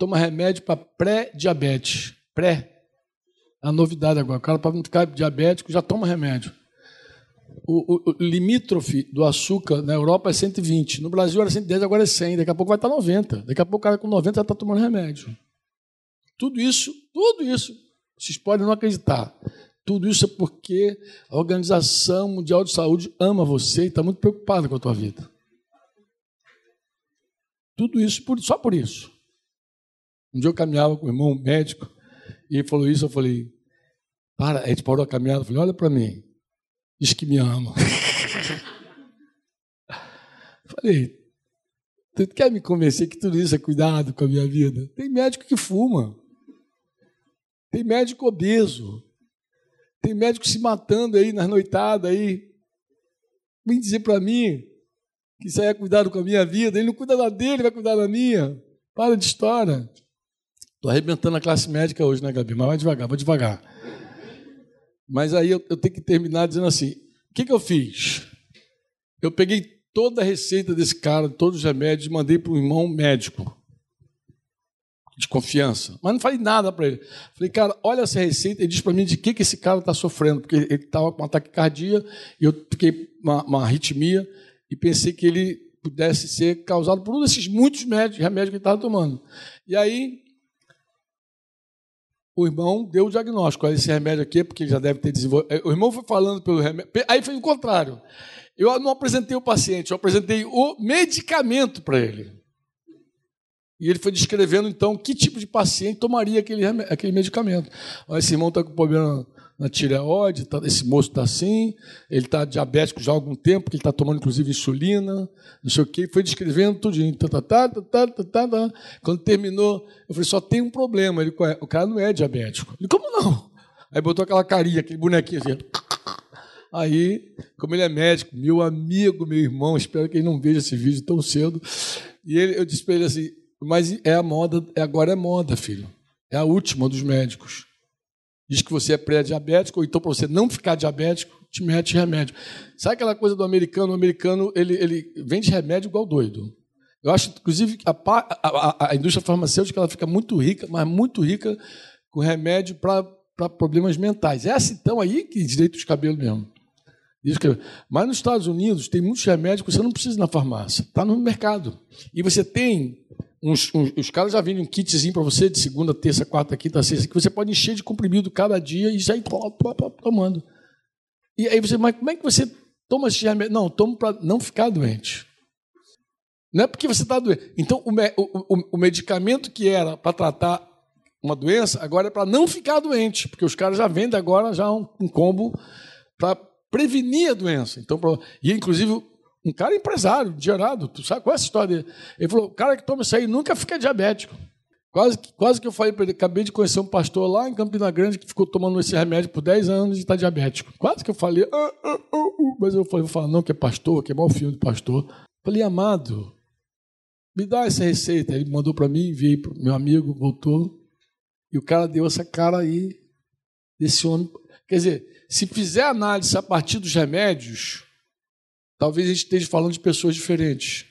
Toma remédio para pré-diabetes. Pré. É a novidade agora. O cara, para não ficar diabético, já toma remédio. O, o, o, limítrofe do açúcar na Europa é 120. No Brasil era 110, agora é 100. Daqui a pouco vai estar 90. Daqui a pouco o cara com 90 já está tomando remédio. Tudo isso, tudo isso, vocês podem não acreditar. Tudo isso é porque a Organização Mundial de Saúde ama você e está muito preocupada com a tua vida. Tudo isso por, só por isso. Um dia eu caminhava com o irmão médico e ele falou isso, eu falei, para, a gente parou a caminhada, eu falei, olha para mim, diz que me ama. falei, tu quer me convencer que tudo isso é cuidado com a minha vida? Tem médico que fuma. Tem médico obeso. Tem médico se matando aí nas noitadas aí. Vem dizer para mim que isso aí é cuidado com a minha vida. Ele não cuida da dele, vai cuidar da minha. Para de história. Estou arrebentando a classe médica hoje, né, Gabi? Mas vai devagar, vou devagar. Mas aí eu, eu tenho que terminar dizendo assim: o que, que eu fiz? Eu peguei toda a receita desse cara, todos os remédios, mandei para um irmão médico de confiança. Mas não falei nada para ele. Falei, cara, olha essa receita e diz para mim de que, que esse cara está sofrendo. Porque ele estava com um ataque cardíaco e eu fiquei uma, uma arritmia e pensei que ele pudesse ser causado por um desses muitos remédios que ele estava tomando. E aí, o irmão deu o diagnóstico. Esse remédio aqui, porque ele já deve ter desenvolvido. O irmão foi falando pelo remédio. Aí foi o contrário. Eu não apresentei o paciente, eu apresentei o medicamento para ele. E ele foi descrevendo, então, que tipo de paciente tomaria aquele, aquele medicamento. Esse irmão está com problema na tireoide, tá, esse moço está assim, ele está diabético já há algum tempo, que ele está tomando inclusive insulina, não sei o quê, foi descrevendo tudinho. Tá, tá, tá, tá, tá, tá, tá, tá. Quando terminou, eu falei, só tem um problema, ele, o cara não é diabético. Ele, como não? Aí botou aquela carinha, aquele bonequinho assim. Aí, como ele é médico, meu amigo, meu irmão, espero que ele não veja esse vídeo tão cedo. E ele, eu disse para ele assim: mas é a moda, agora é moda, filho. É a última dos médicos. Diz que você é pré-diabético, ou então para você não ficar diabético, te mete remédio. Sabe aquela coisa do americano? O americano ele, ele vende remédio igual doido. Eu acho, inclusive, a, a, a indústria farmacêutica ela fica muito rica, mas muito rica com remédio para problemas mentais. É Essa então aí que direito os cabelos mesmo. Mas nos Estados Unidos tem muitos remédios que você não precisa ir na farmácia, está no mercado. E você tem uns, uns, os caras já vendem um kitzinho para você de segunda, terça, quarta, quinta, sexta, que você pode encher de comprimido cada dia e já ir tomando. E aí você, mas como é que você toma esse remédio? Não, tomo para não ficar doente. Não é porque você está doente. Então, o, o, o medicamento que era para tratar uma doença, agora é para não ficar doente, porque os caras já vendem agora já um, um combo para prevenir a doença. Então, e inclusive um cara empresário, gerado, tu sabe qual é essa história dele? Ele falou: o cara que toma isso aí nunca fica diabético. Quase, quase que eu falei para ele, acabei de conhecer um pastor lá em Campina Grande que ficou tomando esse remédio por 10 anos e está diabético. Quase que eu falei, ah, ah, ah, ah, mas eu falei, vou falar, não, que é pastor, que é mau filho de pastor. Falei, amado, me dá essa receita. Ele mandou para mim, enviei para meu amigo, voltou. E o cara deu essa cara aí desse homem. Quer dizer, se fizer análise a partir dos remédios, talvez a gente esteja falando de pessoas diferentes.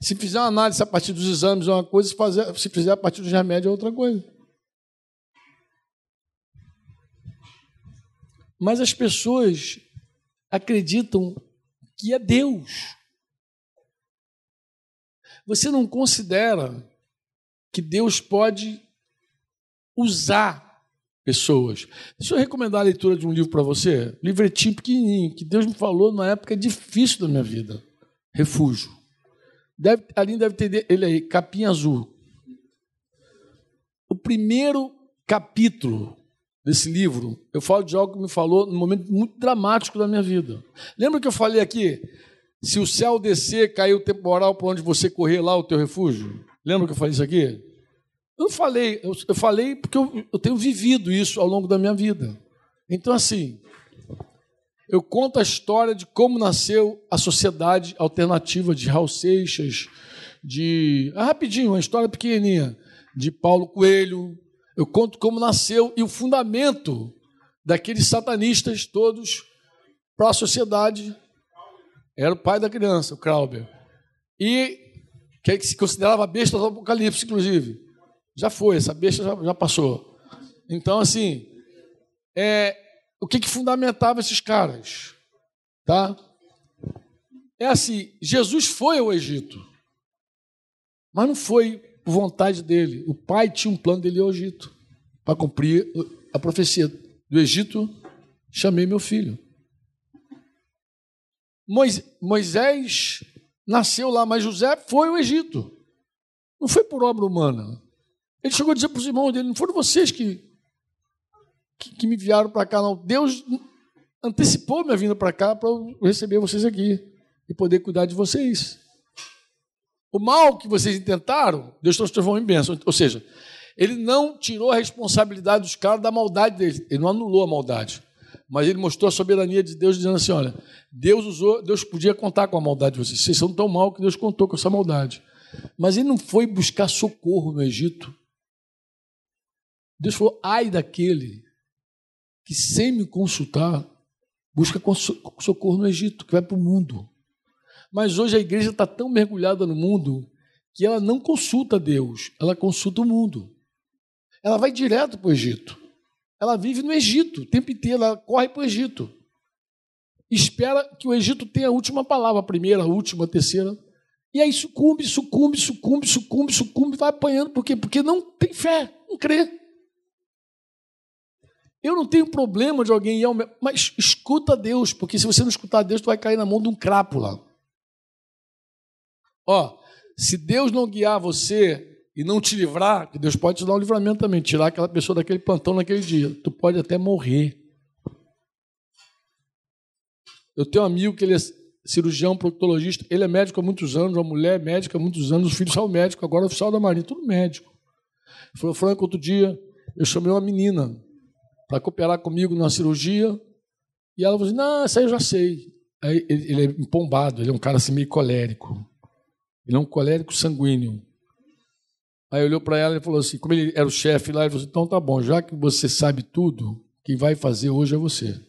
Se fizer uma análise a partir dos exames é uma coisa, se, fazer, se fizer a partir dos remédios é outra coisa. Mas as pessoas acreditam que é Deus. Você não considera que Deus pode usar pessoas. Deixa eu recomendar a leitura de um livro para você, livretinho pequenininho, que Deus me falou numa época difícil da minha vida. Refúgio. Deve, ali deve ter ele aí, capinha azul. O primeiro capítulo desse livro, eu falo de algo que me falou num momento muito dramático da minha vida. Lembra que eu falei aqui? Se o céu descer, cair o temporal para onde você correr lá, o teu refúgio? Lembra que eu falei isso aqui? Eu falei, eu, eu falei porque eu, eu tenho vivido isso ao longo da minha vida. Então, assim, eu conto a história de como nasceu a sociedade alternativa de Raul Seixas, de. Ah, rapidinho, uma história pequenininha, de Paulo Coelho. Eu conto como nasceu e o fundamento daqueles satanistas todos para a sociedade. Era o pai da criança, o Krauber. E que se considerava besta do Apocalipse, inclusive. Já foi, essa besta já, já passou. Então, assim, é, o que, que fundamentava esses caras? Tá? É assim, Jesus foi ao Egito, mas não foi por vontade dele. O pai tinha um plano dele ao Egito, para cumprir a profecia. Do Egito, chamei meu filho. Moisés nasceu lá, mas José foi ao Egito. Não foi por obra humana. Ele chegou a dizer para os irmãos dele: não foram vocês que, que, que me enviaram para cá, não. Deus antecipou minha vinda para cá para eu receber vocês aqui e poder cuidar de vocês. O mal que vocês intentaram, Deus transformou em bênção. Ou seja, ele não tirou a responsabilidade dos caras da maldade deles. Ele não anulou a maldade. Mas ele mostrou a soberania de Deus, dizendo assim: olha, Deus usou, Deus podia contar com a maldade de vocês. Vocês são tão mal que Deus contou com essa maldade. Mas ele não foi buscar socorro no Egito Deus falou: ai daquele que, sem me consultar, busca socorro no Egito, que vai para o mundo. Mas hoje a igreja está tão mergulhada no mundo que ela não consulta Deus, ela consulta o mundo. Ela vai direto para o Egito. Ela vive no Egito o tempo inteiro, ela corre para o Egito. Espera que o Egito tenha a última palavra, a primeira, a última, a terceira. E aí sucumbe, sucumbe, sucumbe, sucumbe, sucumbe, vai apanhando. Por quê? Porque não tem fé, não crê. Eu não tenho problema de alguém ir ao meu... Mas escuta Deus, porque se você não escutar Deus, tu vai cair na mão de um crápula. Ó, se Deus não guiar você e não te livrar, que Deus pode te dar um livramento também, tirar aquela pessoa daquele plantão naquele dia. Tu pode até morrer. Eu tenho um amigo que ele é cirurgião, proctologista, ele é médico há muitos anos, uma mulher é médica há muitos anos, os filhos são médicos, agora é oficial da Marinha, tudo médico. Ele falou, Franco, outro dia eu chamei uma menina para cooperar comigo na cirurgia, e ela falou assim, não, isso aí eu já sei. Aí, ele, ele é empombado, ele é um cara assim meio colérico. Ele é um colérico sanguíneo. Aí olhou para ela e falou assim, como ele era o chefe lá, ele falou assim, então tá bom, já que você sabe tudo, quem vai fazer hoje é você.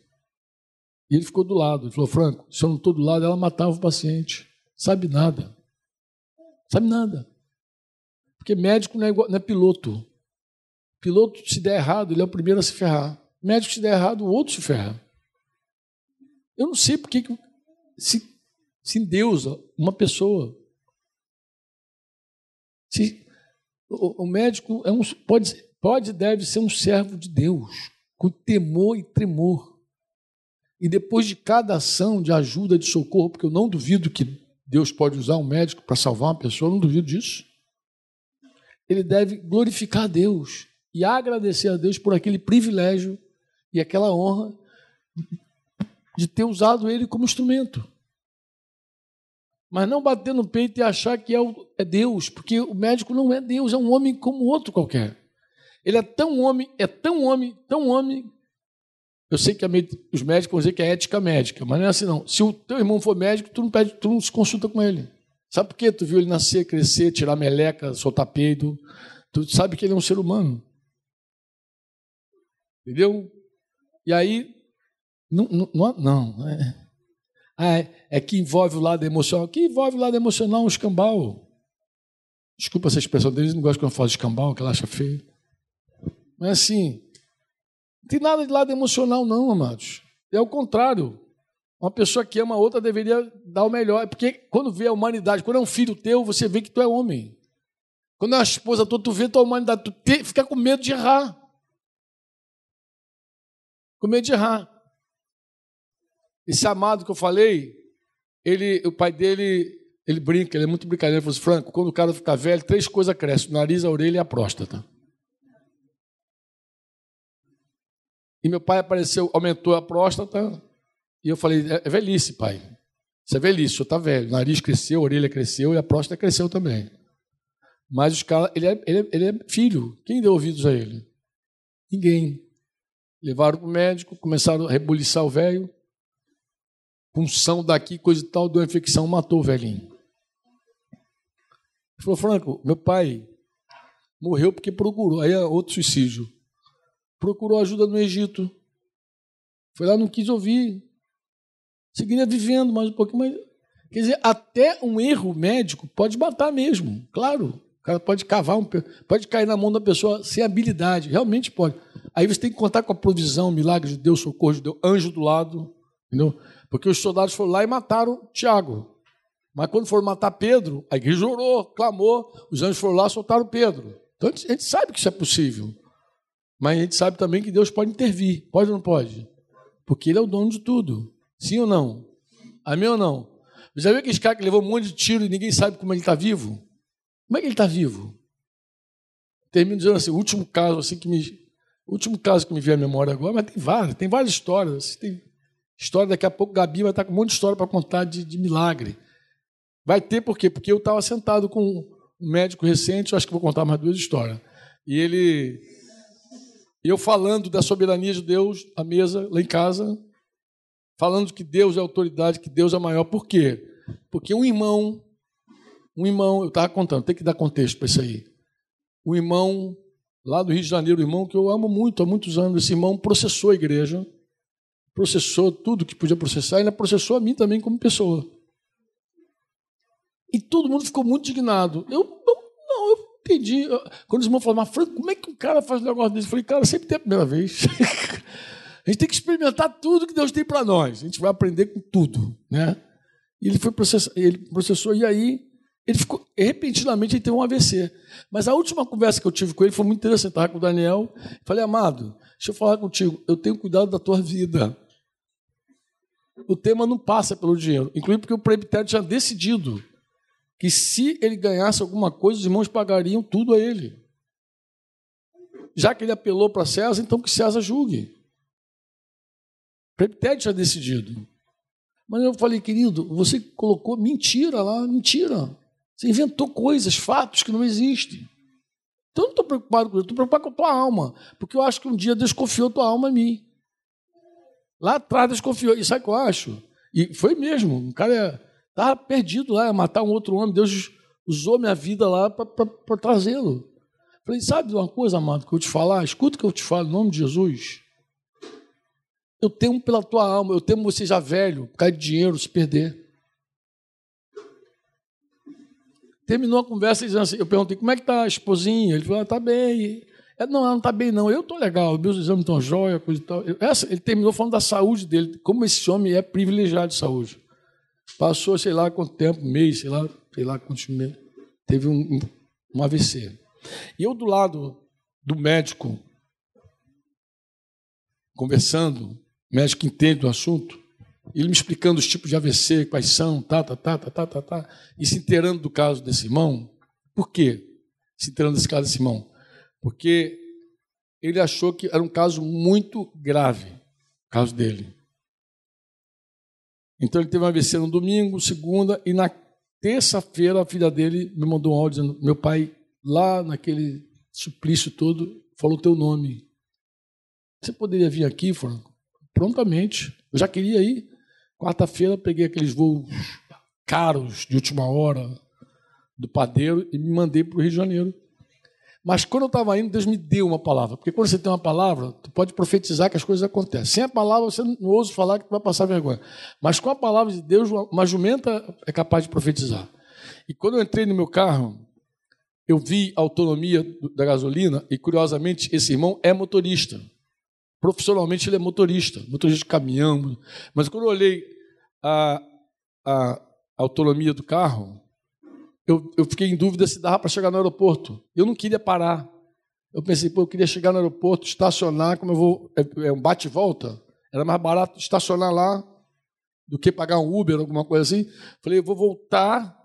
E ele ficou do lado. Ele falou, Franco, se eu não estou do lado, ela matava o paciente. Sabe nada. Sabe nada. Porque médico não é, igual, não é piloto. Piloto, se der errado, ele é o primeiro a se ferrar. Médico, se der errado, o outro se ferra. Eu não sei porque se, se endeusa uma pessoa. Se, o, o médico é um, pode, pode deve ser um servo de Deus, com temor e tremor. E depois de cada ação de ajuda, de socorro, porque eu não duvido que Deus pode usar um médico para salvar uma pessoa, eu não duvido disso. Ele deve glorificar a Deus e agradecer a Deus por aquele privilégio e aquela honra de ter usado ele como instrumento. Mas não bater no peito e achar que é, o, é Deus, porque o médico não é Deus, é um homem como outro qualquer. Ele é tão homem, é tão homem, tão homem. Eu sei que os médicos vão dizer que é ética médica, mas não é assim não. Se o teu irmão for médico, tu não, pede, tu não se consulta com ele. Sabe por quê? Tu viu ele nascer, crescer, tirar meleca, soltar peido. Tu sabe que ele é um ser humano. Entendeu? E aí não, não, não, é. Ah, é, é, que envolve o lado emocional. Que envolve o lado emocional um escambau. Desculpa essa expressão deles, não gosto quando eu falo de escambau, que ela acha feio. Mas assim, não tem nada de lado emocional, não, amados. É o contrário. Uma pessoa que ama a outra deveria dar o melhor. Porque quando vê a humanidade, quando é um filho teu, você vê que tu é homem. Quando é uma esposa tua, tu vê tua humanidade, tu te, fica com medo de errar. Com medo de errar. Esse amado que eu falei, ele, o pai dele, ele brinca, ele é muito brincadeiro. Ele falou assim, Franco, quando o cara ficar velho, três coisas crescem: o nariz, a orelha e a próstata. E meu pai apareceu, aumentou a próstata, e eu falei: é, é velhice, pai. Isso é velhice, o senhor está velho. O nariz cresceu, a orelha cresceu e a próstata cresceu também. Mas os caras, ele é, ele, é, ele é filho. Quem deu ouvidos a ele? Ninguém. Levaram para o médico, começaram a rebuliçar o velho punção daqui, coisa e tal, deu infecção, matou o velhinho. Ele falou, Franco, meu pai morreu porque procurou, aí é outro suicídio. Procurou ajuda no Egito. Foi lá, não quis ouvir. Seguiria vivendo mais um pouquinho, mas. Quer dizer, até um erro médico pode matar mesmo, claro. O cara pode cavar, um, pode cair na mão da pessoa sem habilidade, realmente pode. Aí você tem que contar com a provisão, milagre de Deus, socorro de Deus, anjo do lado, entendeu? Porque os soldados foram lá e mataram Tiago. Mas quando foram matar Pedro, a igreja orou, clamou, os anjos foram lá e soltaram Pedro. Então a gente sabe que isso é possível. Mas a gente sabe também que Deus pode intervir. Pode ou não pode? Porque Ele é o dono de tudo. Sim ou não? Amém ou não? Você já viu aquele cara que levou um monte de tiro e ninguém sabe como ele está vivo? Como é que ele está vivo? Termino dizendo assim, o último caso assim que me, o último caso que me veio à memória agora, mas tem várias, tem várias histórias. Assim, tem, História, daqui a pouco Gabi vai estar com um monte de história para contar de, de, milagre. Vai ter por quê? Porque eu estava sentado com um médico recente, acho que vou contar mais duas histórias. E ele. Eu falando da soberania de Deus à mesa, lá em casa, falando que Deus é autoridade, que Deus é maior. Por quê? Porque um irmão, um irmão, eu estava contando, tem que dar contexto para isso aí. Um irmão lá do Rio de Janeiro, irmão que eu amo muito há muitos anos, esse irmão processou a igreja processou tudo que podia processar, e ainda processou a mim também como pessoa. E todo mundo ficou muito indignado. Eu não, não eu entendi. Quando os irmãos falaram, mas Franco, como é que um cara faz um negócio desse? Eu falei, cara, sempre tem a primeira vez. a gente tem que experimentar tudo que Deus tem para nós. A gente vai aprender com tudo. Né? E ele foi processar, ele processou, e aí ele ficou, repentinamente ele teve um AVC. Mas a última conversa que eu tive com ele foi muito interessante. Estava com o Daniel. Falei, amado, deixa eu falar contigo. Eu tenho cuidado da tua vida o tema não passa pelo dinheiro. Inclusive porque o presbitério tinha decidido que se ele ganhasse alguma coisa, os irmãos pagariam tudo a ele. Já que ele apelou para César, então que César julgue. O presbitério tinha decidido. Mas eu falei, querido, você colocou mentira lá, mentira. Você inventou coisas, fatos que não existem. Então eu não estou preocupado com isso, estou preocupado com a tua alma. Porque eu acho que um dia Deus confiou tua alma em mim. Lá atrás Deus confiou. E sabe o que eu acho? E foi mesmo. O cara estava perdido lá, ia matar um outro homem. Deus usou minha vida lá para trazê-lo. Falei, sabe uma coisa, amado, que eu te falar? Escuta o que eu te falo, em nome de Jesus. Eu temo pela tua alma, eu temo você já velho, causa de dinheiro, se perder. Terminou a conversa dizendo assim, eu perguntei, como é que está a esposinha? Ele falou, ah, tá bem. É, não, ela não está bem, não. Eu estou legal, meus exames estão jóia, coisa e tal. Essa, ele terminou falando da saúde dele, como esse homem é privilegiado de saúde. Passou, sei lá quanto tempo, mês, sei lá, sei lá quantos meses, teve um, um AVC. E eu do lado do médico, conversando, médico entende do assunto, ele me explicando os tipos de AVC, quais são, tá, tá, tá, tá, tá, tá, tá, e se inteirando do caso desse irmão. Por quê? Se inteirando desse caso desse irmão. Porque ele achou que era um caso muito grave, o caso dele. Então ele teve um AVC no domingo, segunda, e na terça-feira a filha dele me mandou um áudio dizendo: Meu pai, lá naquele suplício todo, falou teu nome. Você poderia vir aqui, Franco? Prontamente. Eu já queria ir. Quarta-feira peguei aqueles voos caros de última hora do padeiro e me mandei para o Rio de Janeiro. Mas quando eu estava indo, Deus me deu uma palavra. Porque quando você tem uma palavra, tu pode profetizar que as coisas acontecem. Sem a palavra, você não ousa falar que tu vai passar vergonha. Mas com a palavra de Deus, uma jumenta é capaz de profetizar. E quando eu entrei no meu carro, eu vi a autonomia da gasolina e, curiosamente, esse irmão é motorista. Profissionalmente, ele é motorista, motorista de caminhão. Mas quando eu olhei a, a autonomia do carro, eu, eu fiquei em dúvida se dava para chegar no aeroporto. Eu não queria parar. Eu pensei, pô, eu queria chegar no aeroporto, estacionar, como eu vou. É, é um bate-volta. Era mais barato estacionar lá do que pagar um Uber, alguma coisa assim. Falei, eu vou voltar,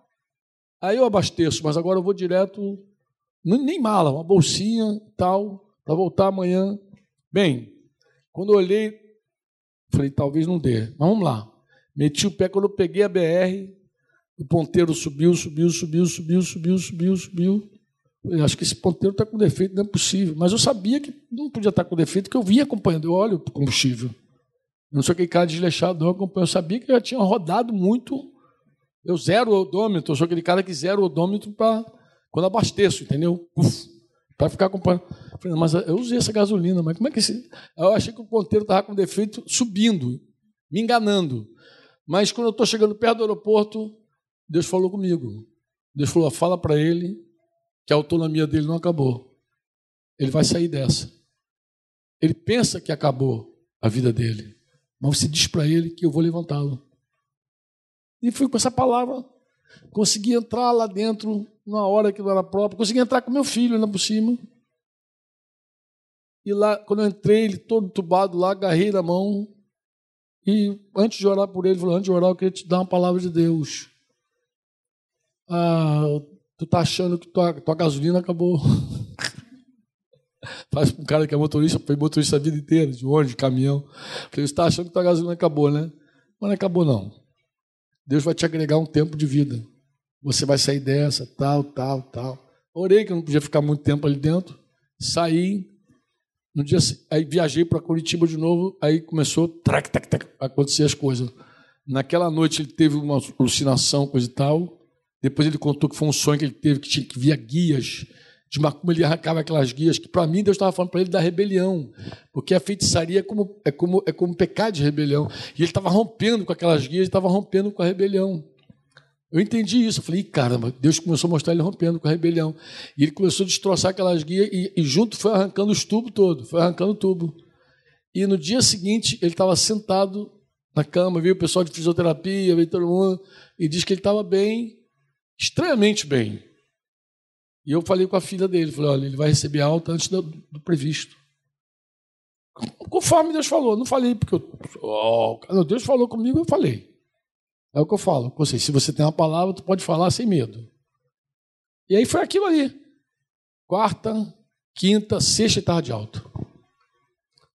aí eu abasteço, mas agora eu vou direto, nem mala, uma bolsinha tal, para voltar amanhã. Bem, quando eu olhei, falei, talvez não dê, mas vamos lá. Meti o pé, quando eu peguei a BR, o ponteiro subiu, subiu, subiu, subiu, subiu, subiu, subiu. Eu acho que esse ponteiro está com defeito, não é possível. Mas eu sabia que não podia estar com defeito, porque eu vinha acompanhando. Eu olho o combustível. Eu não sou aquele cara desleixado, não. Acompanho. eu sabia que eu já tinha rodado muito. Eu zero o odômetro. Eu sou aquele cara que zero o odômetro para quando abasteço, entendeu? Para ficar acompanhando. Eu falei, mas eu usei essa gasolina, mas como é que esse. Eu achei que o ponteiro estava com defeito subindo, me enganando. Mas quando eu estou chegando perto do aeroporto, Deus falou comigo. Deus falou: fala para ele que a autonomia dele não acabou. Ele vai sair dessa. Ele pensa que acabou a vida dele, mas você diz para ele que eu vou levantá-lo. E fui com essa palavra. Consegui entrar lá dentro, na hora que não era própria. Consegui entrar com meu filho lá por cima. E lá, quando eu entrei, ele todo tubado lá, agarrei na mão. E antes de orar por ele, falou: Antes de orar, eu queria te dar uma palavra de Deus ah, tu tá achando que tua, tua gasolina acabou. Faz para um cara que é motorista, foi motorista a vida inteira, de ônibus, de caminhão. Falei, você está achando que tua gasolina acabou, né? Mas não acabou, não. Deus vai te agregar um tempo de vida. Você vai sair dessa, tal, tal, tal. Orei que eu não podia ficar muito tempo ali dentro. Saí. No dia, aí viajei para Curitiba de novo. Aí começou trac, trac, trac, a acontecer as coisas. Naquela noite ele teve uma alucinação, coisa e tal. Depois ele contou que foi um sonho que ele teve, que tinha que via guias, de como ele arrancava aquelas guias, que para mim Deus estava falando para ele da rebelião, porque a feitiçaria é como, é como, é como pecado de rebelião. E ele estava rompendo com aquelas guias, estava rompendo com a rebelião. Eu entendi isso. Eu falei, caramba, Deus começou a mostrar ele rompendo com a rebelião. E ele começou a destroçar aquelas guias e, e junto foi arrancando os tubos todo, foi arrancando o tubo. E no dia seguinte, ele estava sentado na cama, viu o pessoal de fisioterapia, veio todo mundo, e disse que ele estava bem, estranhamente bem. E eu falei com a filha dele, falei, olha, ele vai receber alta antes do, do previsto. Conforme Deus falou, não falei porque eu, oh, Deus falou comigo, eu falei. É o que eu falo com vocês. Se você tem uma palavra, tu pode falar sem medo. E aí foi aquilo ali. Quarta, quinta, sexta e tarde alto.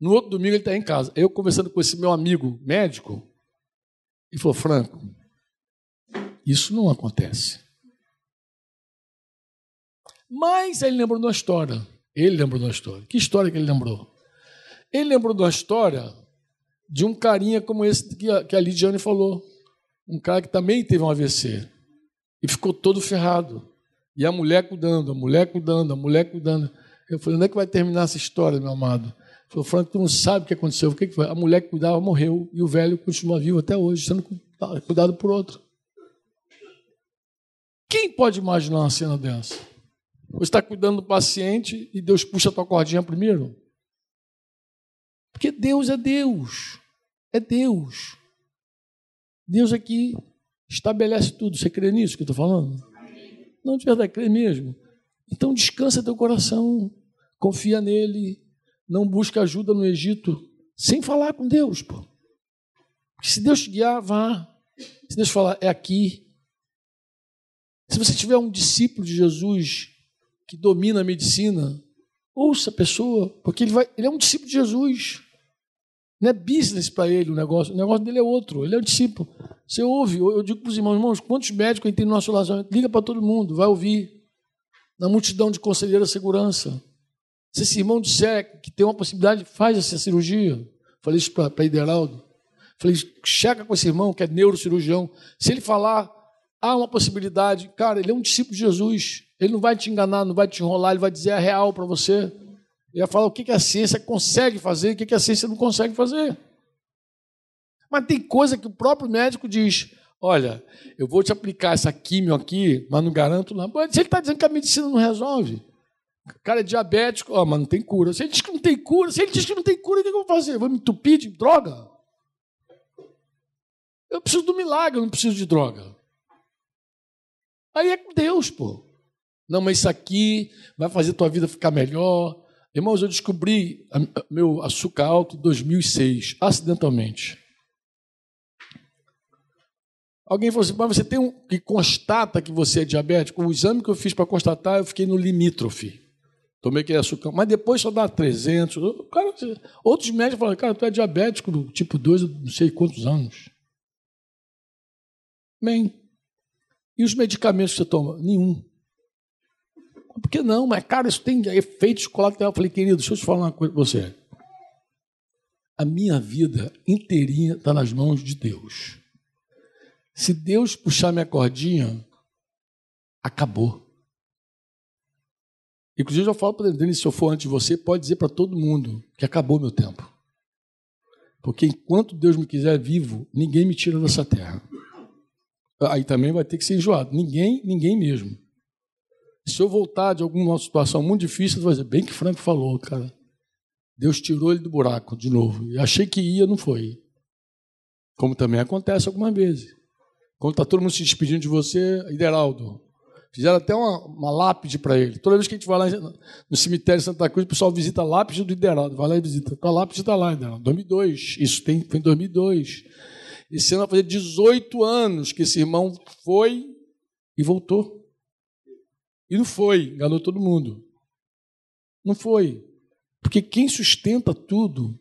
No outro domingo ele está em casa. Eu conversando com esse meu amigo médico, e falou, Franco, isso não acontece. Mas ele lembrou de uma história. Ele lembrou de uma história. Que história que ele lembrou? Ele lembrou de uma história de um carinha como esse que que a Lidiane falou. Um cara que também teve um AVC. E ficou todo ferrado. E a mulher cuidando, a mulher cuidando, a mulher cuidando. Eu falei, onde é que vai terminar essa história, meu amado? Ele falou, Franco, tu não sabe o que aconteceu. O que foi? A mulher que cuidava morreu e o velho continua vivo até hoje, sendo cuidado por outro. Quem pode imaginar uma cena dessa? Você está cuidando do paciente e Deus puxa a tua cordinha primeiro? Porque Deus é Deus. É Deus. Deus aqui estabelece tudo. Você crê nisso que eu estou falando? Não, de verdade, crê mesmo. Então descansa teu coração, confia nele, não busca ajuda no Egito sem falar com Deus, pô. Porque se Deus te guiar, vá. Se Deus falar, é aqui. Se você tiver um discípulo de Jesus que domina a medicina, ouça a pessoa, porque ele, vai, ele é um discípulo de Jesus. Não é business para ele o negócio, o negócio dele é outro, ele é um discípulo. Você ouve, eu digo para os irmãos, irmãos, quantos médicos tem no nosso relacionamento? Liga para todo mundo, vai ouvir. Na multidão de conselheiros de segurança. Se esse irmão disser que tem uma possibilidade, faz essa cirurgia. Falei isso para Ideraldo. Falei, checa com esse irmão que é neurocirurgião. Se ele falar, há uma possibilidade, cara, ele é um discípulo de Jesus. Ele não vai te enganar, não vai te enrolar, ele vai dizer a real para você. Ele vai falar o que a ciência consegue fazer e o que a ciência não consegue fazer. Mas tem coisa que o próprio médico diz: olha, eu vou te aplicar essa químio aqui, mas não garanto nada. Se ele está dizendo que a medicina não resolve, o cara é diabético, ó, mas não tem cura. Se ele diz que não tem cura, se ele diz que não tem cura, o que eu vou fazer? vou me entupir de droga? Eu preciso do milagre, eu não preciso de droga. Aí é com Deus, pô. Não, mas isso aqui vai fazer tua vida ficar melhor. Irmãos, eu descobri meu açúcar alto em 2006, acidentalmente. Alguém falou assim, mas você tem um que constata que você é diabético? O exame que eu fiz para constatar, eu fiquei no limítrofe. Tomei aquele açúcar, mas depois só dá 300. Cara, outros médicos falam, cara, tu é diabético do tipo 2, não sei quantos anos. Bem, e os medicamentos que você toma? Nenhum. Por que não? Mas, cara, isso tem efeitos colaterais. Eu falei, querido, deixa eu te falar uma coisa para você. A minha vida inteirinha está nas mãos de Deus. Se Deus puxar minha cordinha, acabou. Inclusive, eu falo para ele, se eu for antes de você, pode dizer para todo mundo que acabou meu tempo. Porque enquanto Deus me quiser vivo, ninguém me tira dessa terra. Aí também vai ter que ser enjoado. Ninguém, ninguém mesmo. Se eu voltar de alguma situação muito difícil, eu vou dizer, bem que Franco falou, cara. Deus tirou ele do buraco de novo. E achei que ia, não foi. Como também acontece algumas vezes. Quando está todo mundo se despedindo de você, Ideraldo. Fizeram até uma, uma lápide para ele. Toda vez que a gente vai lá no cemitério de Santa Cruz, o pessoal visita a lápide do Ideraldo. Vai lá e visita. A lápide está lá, Ideraldo. 2002. Isso tem, foi em 2002. Esse ano vai fazer 18 anos que esse irmão foi e voltou. E não foi, enganou todo mundo. Não foi. Porque quem sustenta tudo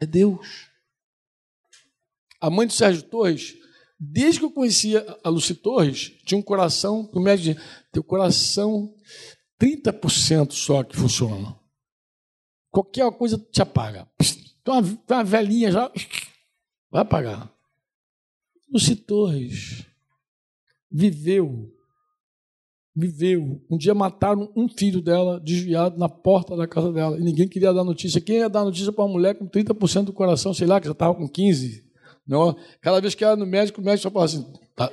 é Deus. A mãe de Sérgio Torres, desde que eu conhecia a Luci Torres, tinha um coração, o médico dizia, teu coração 30% só que funciona. Qualquer coisa te apaga. Então uma, uma velhinha já vai apagar. Luci Torres viveu viveu. Um dia mataram um filho dela desviado na porta da casa dela e ninguém queria dar notícia. Quem ia dar notícia para uma mulher com 30% do coração, sei lá, que já estava com 15%? Não, cada vez que ia no médico, o médico só falava assim. Tá,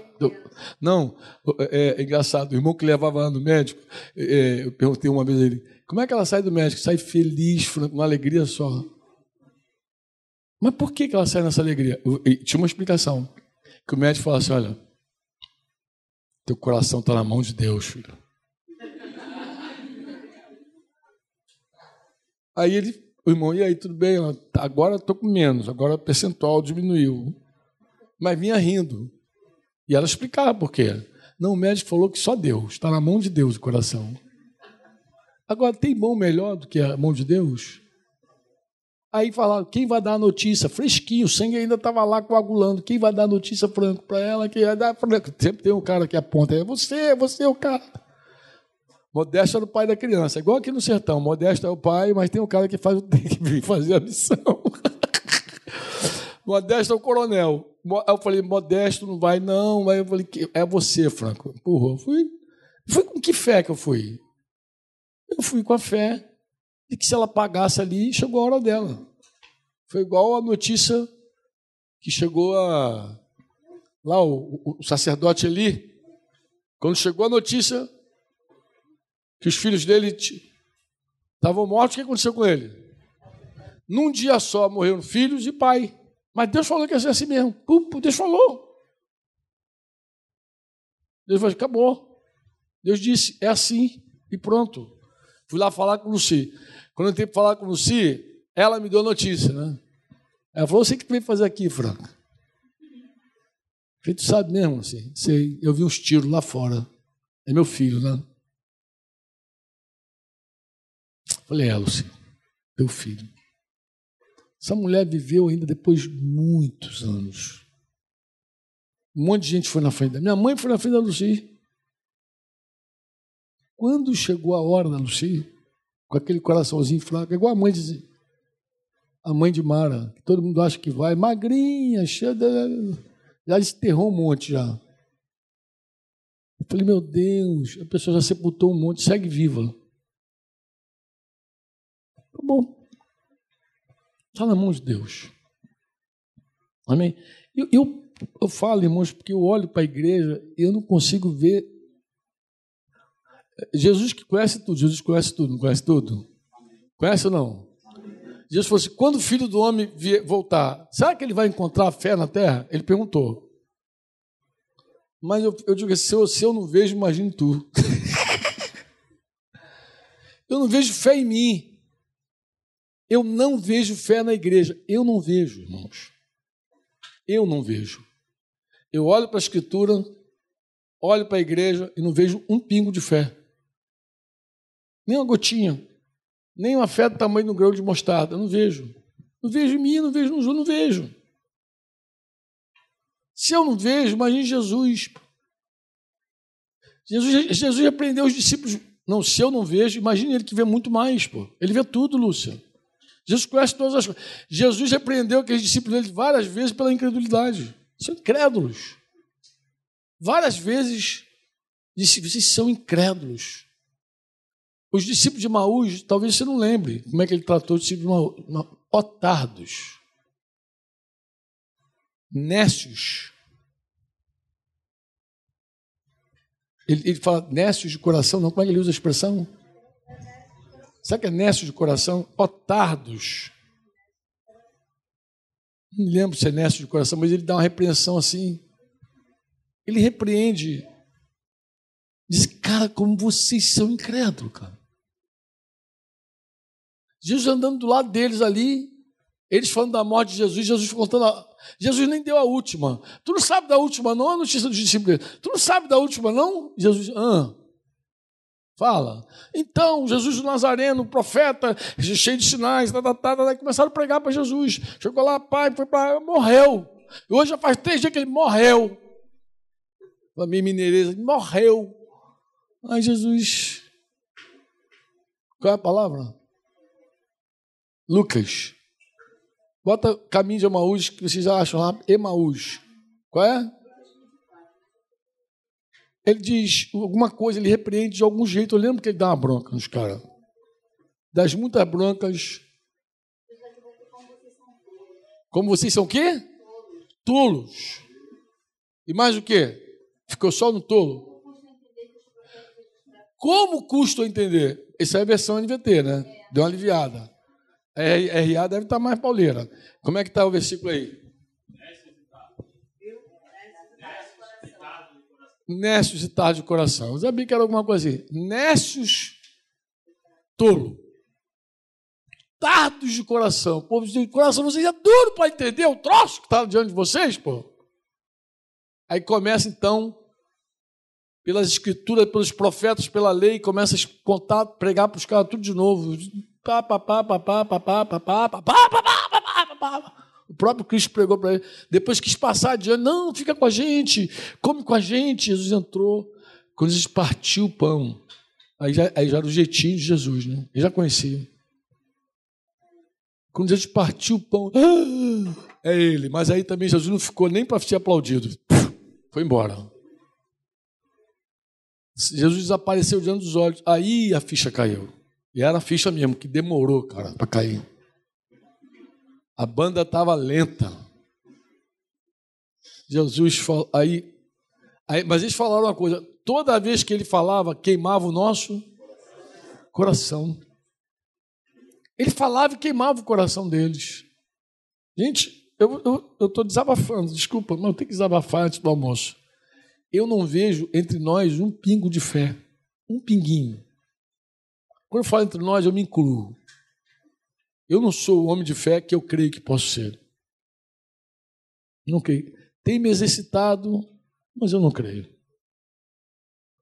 não, é, é, engraçado. O irmão que levava no médico, é, eu perguntei uma vez a ele: como é que ela sai do médico? Sai feliz, com uma alegria só. Mas por que, que ela sai nessa alegria? tinha uma explicação. Que o médico falava assim: olha, teu coração está na mão de Deus, filho. Aí ele, o irmão, e aí, tudo bem? Agora estou com menos, agora o percentual diminuiu. Mas vinha rindo. E ela explicava por quê. Não, o médico falou que só Deus, está na mão de Deus o coração. Agora, tem mão melhor do que a mão de Deus? Aí falaram, quem vai dar a notícia? Fresquinho, o sangue ainda estava lá coagulando. Quem vai dar a notícia franco para ela? Quem vai dar franco? Sempre tem um cara que aponta, é você, você é o cara. Modesto era o pai da criança. Igual aqui no sertão, Modesto é o pai, mas tem um cara que faz, tem que vir fazer a missão. Modesto é o coronel. Eu falei, Modesto não vai, não. Aí eu falei, é você, Franco. Empurrou. Fui. Fui com que fé que eu fui? Eu fui com a fé de que se ela pagasse ali, chegou a hora dela. Foi igual a notícia que chegou a. Lá, o, o sacerdote ali. Quando chegou a notícia que os filhos dele estavam mortos, o que aconteceu com ele? Num dia só morreram filhos e pai. Mas Deus falou que ia ser assim mesmo. Deus falou. Deus falou, acabou. Deus disse, é assim e pronto. Fui lá falar com Luci. Quando eu entrei para falar com Luci, ela me deu notícia, né? Ela falou, você que veio fazer aqui, Franca? Falei, tu sabe mesmo, assim, sei, eu vi uns tiros lá fora. É meu filho, né? Falei, é, Luci, teu filho. Essa mulher viveu ainda depois de muitos anos. Um monte de gente foi na frente da minha mãe, foi na frente da Luci. Quando chegou a hora da Luci, com aquele coraçãozinho fraco, igual a mãe dizia, a mãe de Mara, que todo mundo acha que vai, magrinha, cheia de... Já desterrou um monte já. Eu falei, meu Deus, a pessoa já sepultou um monte, segue viva. Tá bom. Está na mão de Deus. Amém? Eu, eu, eu falo, irmãos, porque eu olho para a igreja e eu não consigo ver. Jesus que conhece tudo, Jesus conhece tudo, não conhece tudo? Conhece ou não? Jesus falou assim: quando o filho do homem vier, voltar, será que ele vai encontrar fé na terra? Ele perguntou. Mas eu, eu digo assim: se eu, se eu não vejo, imagine tu. eu não vejo fé em mim. Eu não vejo fé na igreja. Eu não vejo, irmãos. Eu não vejo. Eu olho para a Escritura, olho para a igreja e não vejo um pingo de fé. Nem uma gotinha. Nem uma fé do tamanho do grão de mostarda. Não vejo. Não vejo em mim, não vejo nos outros, não vejo. Se eu não vejo, imagine Jesus. Jesus, Jesus repreendeu os discípulos. Não, se eu não vejo, imagine ele que vê muito mais, pô. Ele vê tudo, Lúcia. Jesus conhece todas as coisas. Jesus repreendeu aqueles discípulos dele várias vezes pela incredulidade. São incrédulos. Várias vezes disse: vocês são incrédulos. Os discípulos de Maús, talvez você não lembre como é que ele tratou os discípulos de Maús. Otardos. Nécios. Ele, ele fala nécios de coração, não? Como é que ele usa a expressão? Sabe que é nécio de coração? Otardos. Não lembro se é nécio de coração, mas ele dá uma repreensão assim. Ele repreende. Diz, cara, como vocês são incrédulos, cara. Jesus andando do lado deles ali, eles falando da morte de Jesus, Jesus contando. A... Jesus nem deu a última. Tu não sabe da última, não? A notícia dos discípulos. Tu não sabe da última, não? Jesus, ah. Fala. Então, Jesus do Nazareno, profeta, cheio de sinais, tá, tá, tá, tá, começaram a pregar para Jesus. Chegou lá, pai, foi para. morreu. E hoje já faz três dias que ele morreu. A minha mineireza, morreu. Ai, Jesus. Qual é a palavra? Lucas. Bota caminho de Emaús, que vocês acham lá, Emaús. Qual é? ele diz alguma coisa, ele repreende de algum jeito. Eu lembro que ele dá uma bronca nos caras. Das muitas broncas. Como vocês são o quê? Tolos. E mais o quê? Ficou só no tolo? Como custa entender? Essa é a versão NVT, né? Deu uma aliviada. RA deve estar mais pauleira. Como é que está o versículo aí? Nécios e tarde de coração. Eu sabia que era alguma coisa assim. Nécios, tolo. Tardos de coração. Povo de coração, vocês é duro para entender o troço que está diante de vocês, pô. Aí começa então, pelas escrituras, pelos profetas, pela lei, começa a contar, pregar para os caras tudo de novo. Pá, pá, pá, pá, pá, pá, pá, pá, pá, pá, pá, pá, pá, pá, pá. O próprio Cristo pregou para ele. Depois quis passar adiante. Não, fica com a gente, come com a gente. Jesus entrou. Quando Jesus partiu o pão, aí já, aí já era o jeitinho de Jesus, né? Ele já conhecia. Quando Jesus partiu o pão, ah, é ele. Mas aí também Jesus não ficou nem para ser aplaudido. Foi embora. Jesus desapareceu diante dos olhos. Aí a ficha caiu. E era a ficha mesmo, que demorou, cara, para cair. A banda estava lenta. Jesus falou, aí, aí, mas eles falaram uma coisa: toda vez que ele falava, queimava o nosso coração. Ele falava e queimava o coração deles. Gente, eu estou desabafando, desculpa, mas eu tenho que desabafar antes do almoço. Eu não vejo entre nós um pingo de fé, um pinguinho. Quando eu falo entre nós, eu me incluo. Eu não sou o homem de fé que eu creio que posso ser. Não creio. Tem me exercitado, mas eu não creio.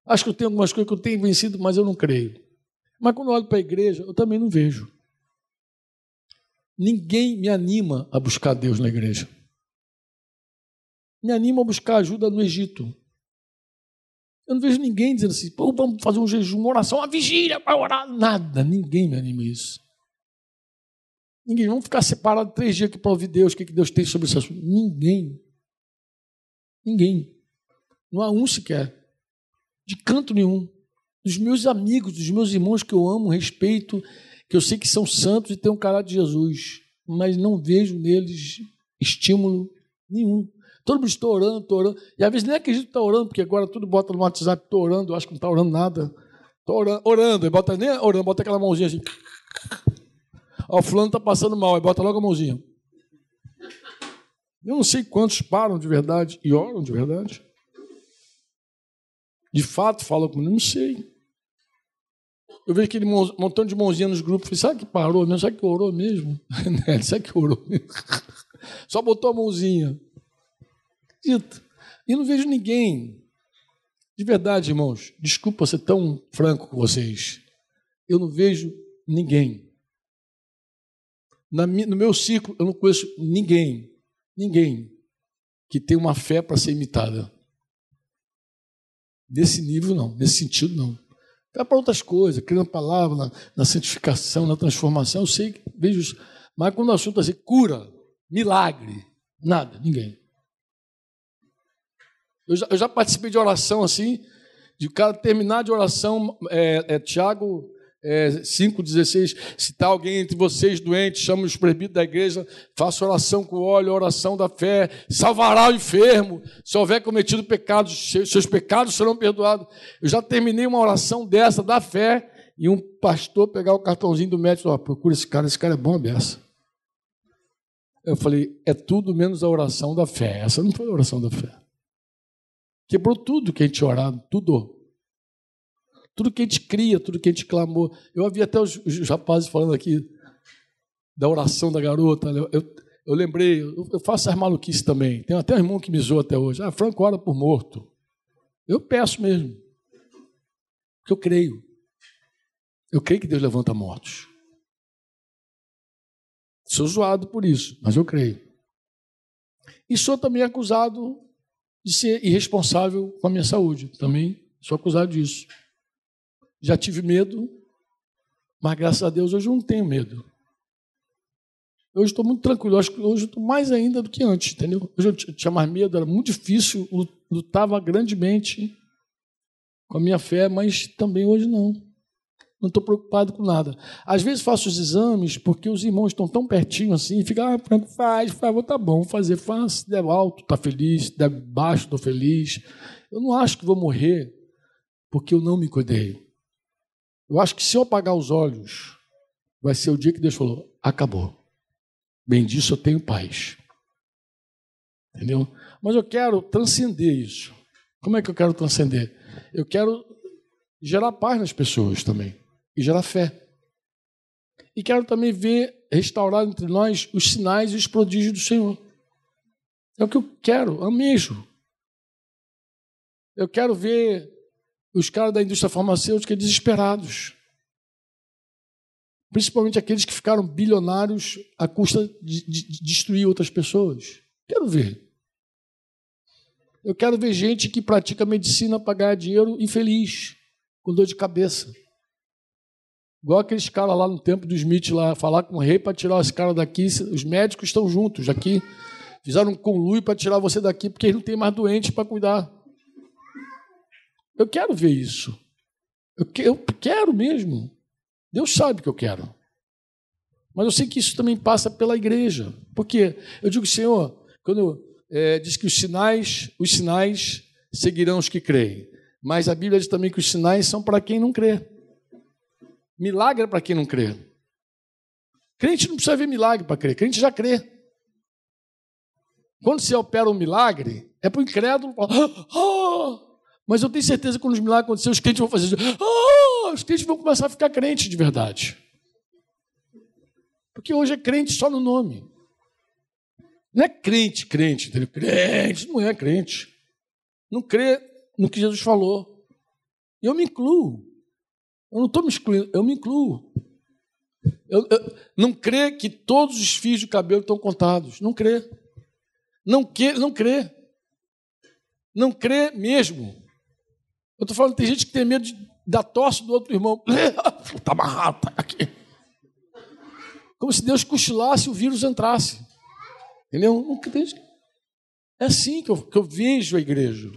Acho que eu tenho algumas coisas que eu tenho vencido, mas eu não creio. Mas quando eu olho para a igreja, eu também não vejo. Ninguém me anima a buscar Deus na igreja. Me anima a buscar ajuda no Egito. Eu não vejo ninguém dizendo assim, vamos fazer um jejum, uma oração, uma vigília para orar. Nada, ninguém me anima isso. Ninguém. Vamos ficar separados três dias aqui para ouvir Deus, o que Deus tem sobre esse assunto. Ninguém. Ninguém. Não há um sequer. De canto nenhum. Dos meus amigos, dos meus irmãos que eu amo, respeito, que eu sei que são santos e têm um caráter de Jesus, mas não vejo neles estímulo nenhum. Todo mundo está orando, estou orando. E às vezes nem acredito que está orando, porque agora tudo bota no WhatsApp, estou orando, acho que não está orando nada. Estou orando, orando, bota nem orando, bota aquela mãozinha assim. Ó, fulano está passando mal, aí bota logo a mãozinha. Eu não sei quantos param de verdade e oram de verdade. De fato falam comigo, não sei. Eu vejo aquele montão de mãozinha nos grupos, falei, sabe que parou mesmo? Sabe que orou mesmo? Né, sabe que orou mesmo? Só botou a mãozinha. Dito. E não vejo ninguém. De verdade, irmãos, desculpa ser tão franco com vocês. Eu não vejo ninguém na, no meu círculo, eu não conheço ninguém, ninguém que tem uma fé para ser imitada. Nesse nível, não. Nesse sentido, não. É para outras coisas, criando palavra na, na, santificação, na transformação, eu sei vejo isso. Mas quando o assunto é assim, cura, milagre, nada, ninguém. Eu já, eu já participei de oração assim, de cara terminar de oração, é, é Tiago é, 5,16, se está alguém entre vocês doente, chama os presbíteros da igreja, faça oração com óleo, oração da fé, salvará o enfermo, se houver cometido pecados, seus pecados serão perdoados. Eu já terminei uma oração dessa, da fé, e um pastor pegar o cartãozinho do médico, ó, procura esse cara, esse cara é bom a beça. Eu falei, é tudo menos a oração da fé. Essa não foi a oração da fé. Quebrou tudo que a gente orado, tudo. Tudo que a gente cria, tudo que a gente clamou. Eu havia até os, os rapazes falando aqui da oração da garota. Né? Eu, eu lembrei, eu, eu faço as maluquices também. Tem até um irmão que me zoou até hoje. Ah, Franco ora por morto. Eu peço mesmo. Porque eu creio. Eu creio que Deus levanta mortos. Sou zoado por isso, mas eu creio. E sou também acusado de ser irresponsável com a minha saúde. Também sou acusado disso. Já tive medo, mas graças a Deus hoje eu não tenho medo. Hoje estou muito tranquilo. Acho que hoje estou mais ainda do que antes, entendeu? Hoje eu tinha mais medo, era muito difícil, lutava grandemente com a minha fé, mas também hoje não. Não estou preocupado com nada. Às vezes faço os exames porque os irmãos estão tão pertinho assim, e fica, ah, Franco, faz, faz, tá bom, fazer, faz. Se der alto, está feliz, se der baixo, estou feliz. Eu não acho que vou morrer porque eu não me cuidei. Eu acho que se eu apagar os olhos, vai ser o dia que Deus falou: acabou. Bem disso eu tenho paz. Entendeu? Mas eu quero transcender isso. Como é que eu quero transcender? Eu quero gerar paz nas pessoas também e gerar fé. E quero também ver restaurado entre nós os sinais e os prodígios do Senhor. É o que eu quero, amejo. Eu quero ver os caras da indústria farmacêutica desesperados. Principalmente aqueles que ficaram bilionários à custa de, de, de destruir outras pessoas. Quero ver. Eu quero ver gente que pratica medicina para ganhar dinheiro infeliz, com dor de cabeça. Igual aqueles caras lá no tempo do Smith, lá, falar com o rei para tirar esse cara daqui. Os médicos estão juntos aqui. Fizeram um conluio para tirar você daqui, porque não têm mais doente para cuidar. Eu quero ver isso. Eu, que, eu quero mesmo. Deus sabe que eu quero. Mas eu sei que isso também passa pela igreja. Porque eu digo, Senhor, quando é, diz que os sinais, os sinais seguirão os que creem. Mas a Bíblia diz também que os sinais são para quem não crê. Milagre é para quem não crê. Crente não precisa ver milagre para crer, crente já crê. Quando se opera um milagre, é para o incrédulo. Oh! Mas eu tenho certeza que quando os milagres acontecerem, os crentes vão fazer isso. Oh! Os crentes vão começar a ficar crentes de verdade. Porque hoje é crente só no nome. Não é crente, crente, entendeu? Crente, não é crente. Não crê no que Jesus falou. Eu me incluo. Eu não estou me excluindo, eu me incluo. Eu, eu, não crê que todos os fios de cabelo estão contados. Não crê. Não, que, não crê. Não crê mesmo. Eu estou falando, tem gente que tem medo de, da tosse do outro irmão. Está amarrado, tá aqui. Como se Deus cochilasse e o vírus entrasse. Entendeu? É assim que eu, que eu vejo a igreja.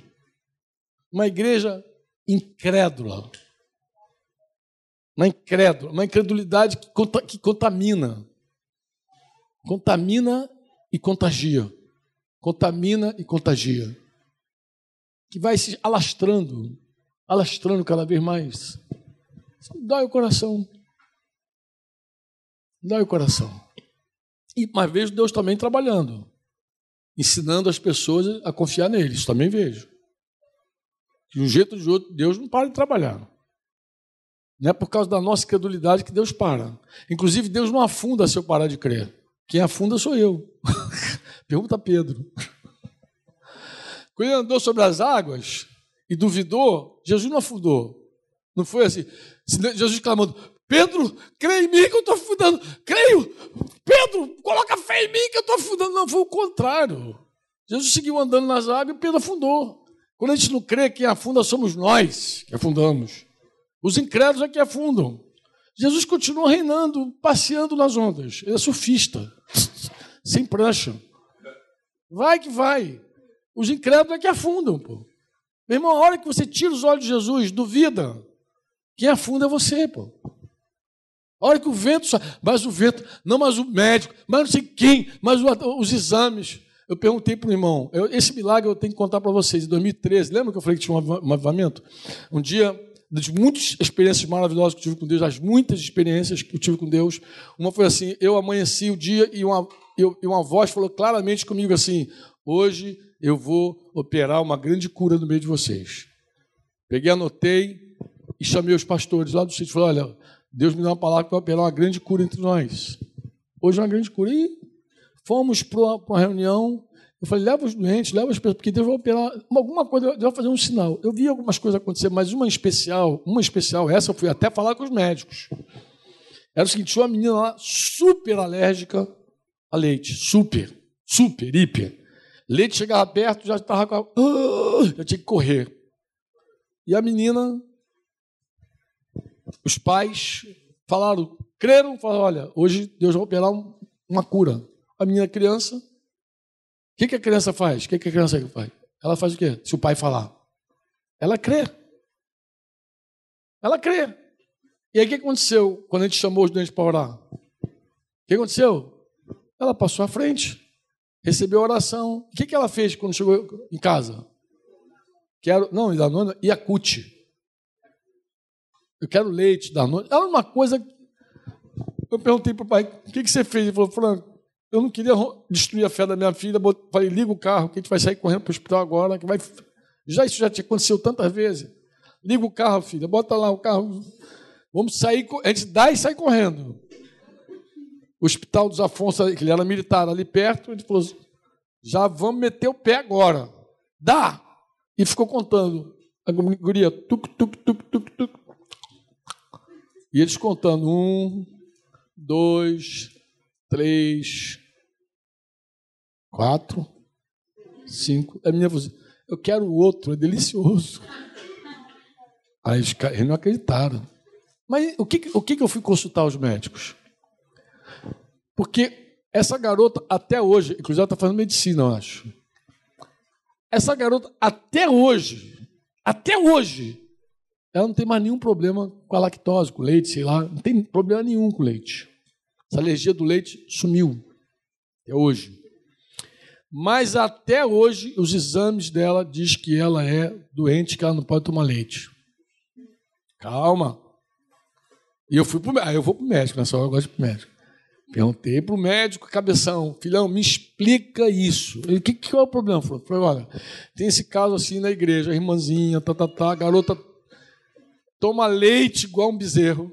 Uma igreja incrédula. Uma incrédula, uma incredulidade que, que contamina. Contamina e contagia. Contamina e contagia. Que vai se alastrando, alastrando cada vez mais. Dói o coração. Dói o coração. E, mas vejo Deus também trabalhando, ensinando as pessoas a confiar nele. Isso também vejo. De um jeito ou de outro, Deus não para de trabalhar. Não é por causa da nossa credulidade que Deus para. Inclusive, Deus não afunda se eu parar de crer. Quem afunda sou eu. Pergunta a Pedro. Quando ele andou sobre as águas e duvidou, Jesus não afundou. Não foi assim. Jesus clamando: Pedro, crê em mim que eu estou afundando. Creio. Pedro, coloca fé em mim que eu estou afundando. Não, foi o contrário. Jesus seguiu andando nas águas e Pedro afundou. Quando a gente não crê, quem afunda somos nós que afundamos. Os incrédulos é que afundam. Jesus continua reinando, passeando nas ondas. Ele é surfista, sem prancha. Vai que vai. Os incrédulos é que afundam, pô. Meu irmão, a hora que você tira os olhos de Jesus, duvida. Quem afunda é você, pô. A hora que o vento, mas o vento, não mais o médico, mas não sei quem, mas os exames. Eu perguntei para o irmão, eu, esse milagre eu tenho que contar para vocês. Em 2013, lembra que eu falei que tinha um avivamento? Um dia, das muitas experiências maravilhosas que eu tive com Deus, das muitas experiências que eu tive com Deus, uma foi assim: eu amanheci o dia e uma, eu, e uma voz falou claramente comigo assim: hoje eu vou operar uma grande cura no meio de vocês. Peguei, anotei e chamei os pastores lá do sítio e falei: olha Deus me deu uma palavra para operar uma grande cura entre nós. Hoje é uma grande cura. E fomos para uma reunião. Eu falei, leva os doentes, leva as pessoas, porque Deus vai operar alguma coisa, Deus vai fazer um sinal. Eu vi algumas coisas acontecer, mas uma especial, uma especial, essa eu fui até falar com os médicos. Era o seguinte, tinha uma menina lá super alérgica a leite, super, super, hiper. Leite chegava perto, já estava com a... Eu tinha que correr. E a menina os pais falaram, creram, falaram, olha, hoje Deus vai operar uma cura. A menina criança, que, que a criança faz? O que, que a criança faz? Ela faz o quê? Se o pai falar. Ela crê. Ela crê. E aí o que aconteceu quando a gente chamou os doentes para orar? O que aconteceu? Ela passou à frente, recebeu a oração. O que, que ela fez quando chegou em casa? Quero, não, nona, Iacute. Eu quero leite da noite. Era uma coisa. Eu perguntei para o pai: o que, que você fez? Ele falou: Franco, eu não queria destruir a fé da minha filha. Falei: liga o carro, que a gente vai sair correndo para o hospital agora. Que vai... Já isso já te aconteceu tantas vezes. Liga o carro, filha, bota lá o carro. Vamos sair, a gente dá e sai correndo. O hospital dos Afonso, que ele era militar ali perto, ele falou: já vamos meter o pé agora. Dá! e ficou contando. A guria, tuc, tuc, tuc, tuc, tuc. E eles contando. Um, dois, três, quatro, cinco. A menina falou assim, eu quero o outro, é delicioso. Aí eles, eles não acreditaram. Mas o que, o que eu fui consultar os médicos? Porque essa garota, até hoje, inclusive ela está fazendo medicina, eu acho. Essa garota, até hoje, até hoje, ela não tem mais nenhum problema com a lactose, com leite, sei lá. Não tem problema nenhum com leite. Essa alergia do leite sumiu. Até hoje. Mas até hoje, os exames dela diz que ela é doente, que ela não pode tomar leite. Calma. E eu fui pro, aí eu vou para o médico, nessa hora eu gosto de ir para o médico. Perguntei para o médico, cabeção, filhão, me explica isso. Ele, o que, que é o problema? Falei, olha, tem esse caso assim na igreja, a irmãzinha, tá, tá, tá, a garota toma leite igual um bezerro,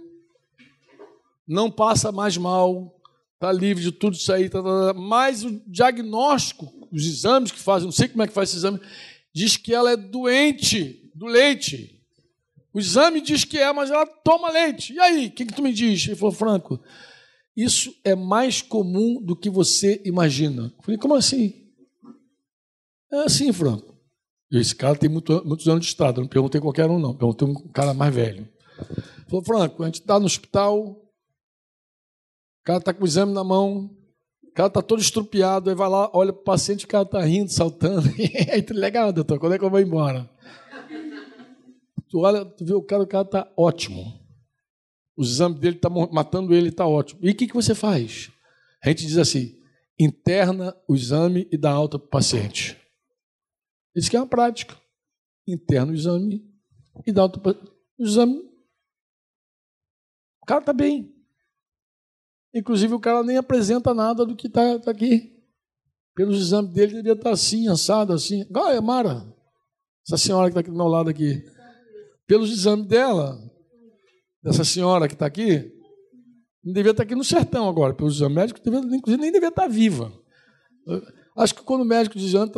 não passa mais mal, está livre de tudo isso aí, tá, tá, tá, mas o diagnóstico, os exames que fazem, não sei como é que faz esse exame, diz que ela é doente do leite. O exame diz que é, mas ela toma leite. E aí, o que, que tu me diz? Ele falou, Franco, isso é mais comum do que você imagina. Eu falei, como assim? É assim, Franco. Esse cara tem muito, muitos anos de estrada, não perguntei qualquer um, não. Perguntei um cara mais velho. Falou, Franco, a gente está no hospital, o cara está com o exame na mão, o cara está todo estrupiado, aí vai lá, olha para o paciente, o cara está rindo, saltando. aí, legal, doutor, quando é que eu vou embora? Tu olha, tu vê o cara, o cara está ótimo. O exame dele está matando ele, está ótimo. E o que, que você faz? A gente diz assim: interna o exame e dá alta para o paciente. Isso que é uma prática. Interna o exame e dá alta para o exame. O cara está bem. Inclusive, o cara nem apresenta nada do que está tá aqui. Pelos exames dele, ele devia estar tá assim, assado, assim. Olha, Mara, essa senhora que está aqui do meu lado aqui. Pelos exames dela, dessa senhora que está aqui, não devia estar tá aqui no sertão agora, pelos exames médicos, devia, inclusive nem devia estar tá viva. Acho que quando o médico diz antes,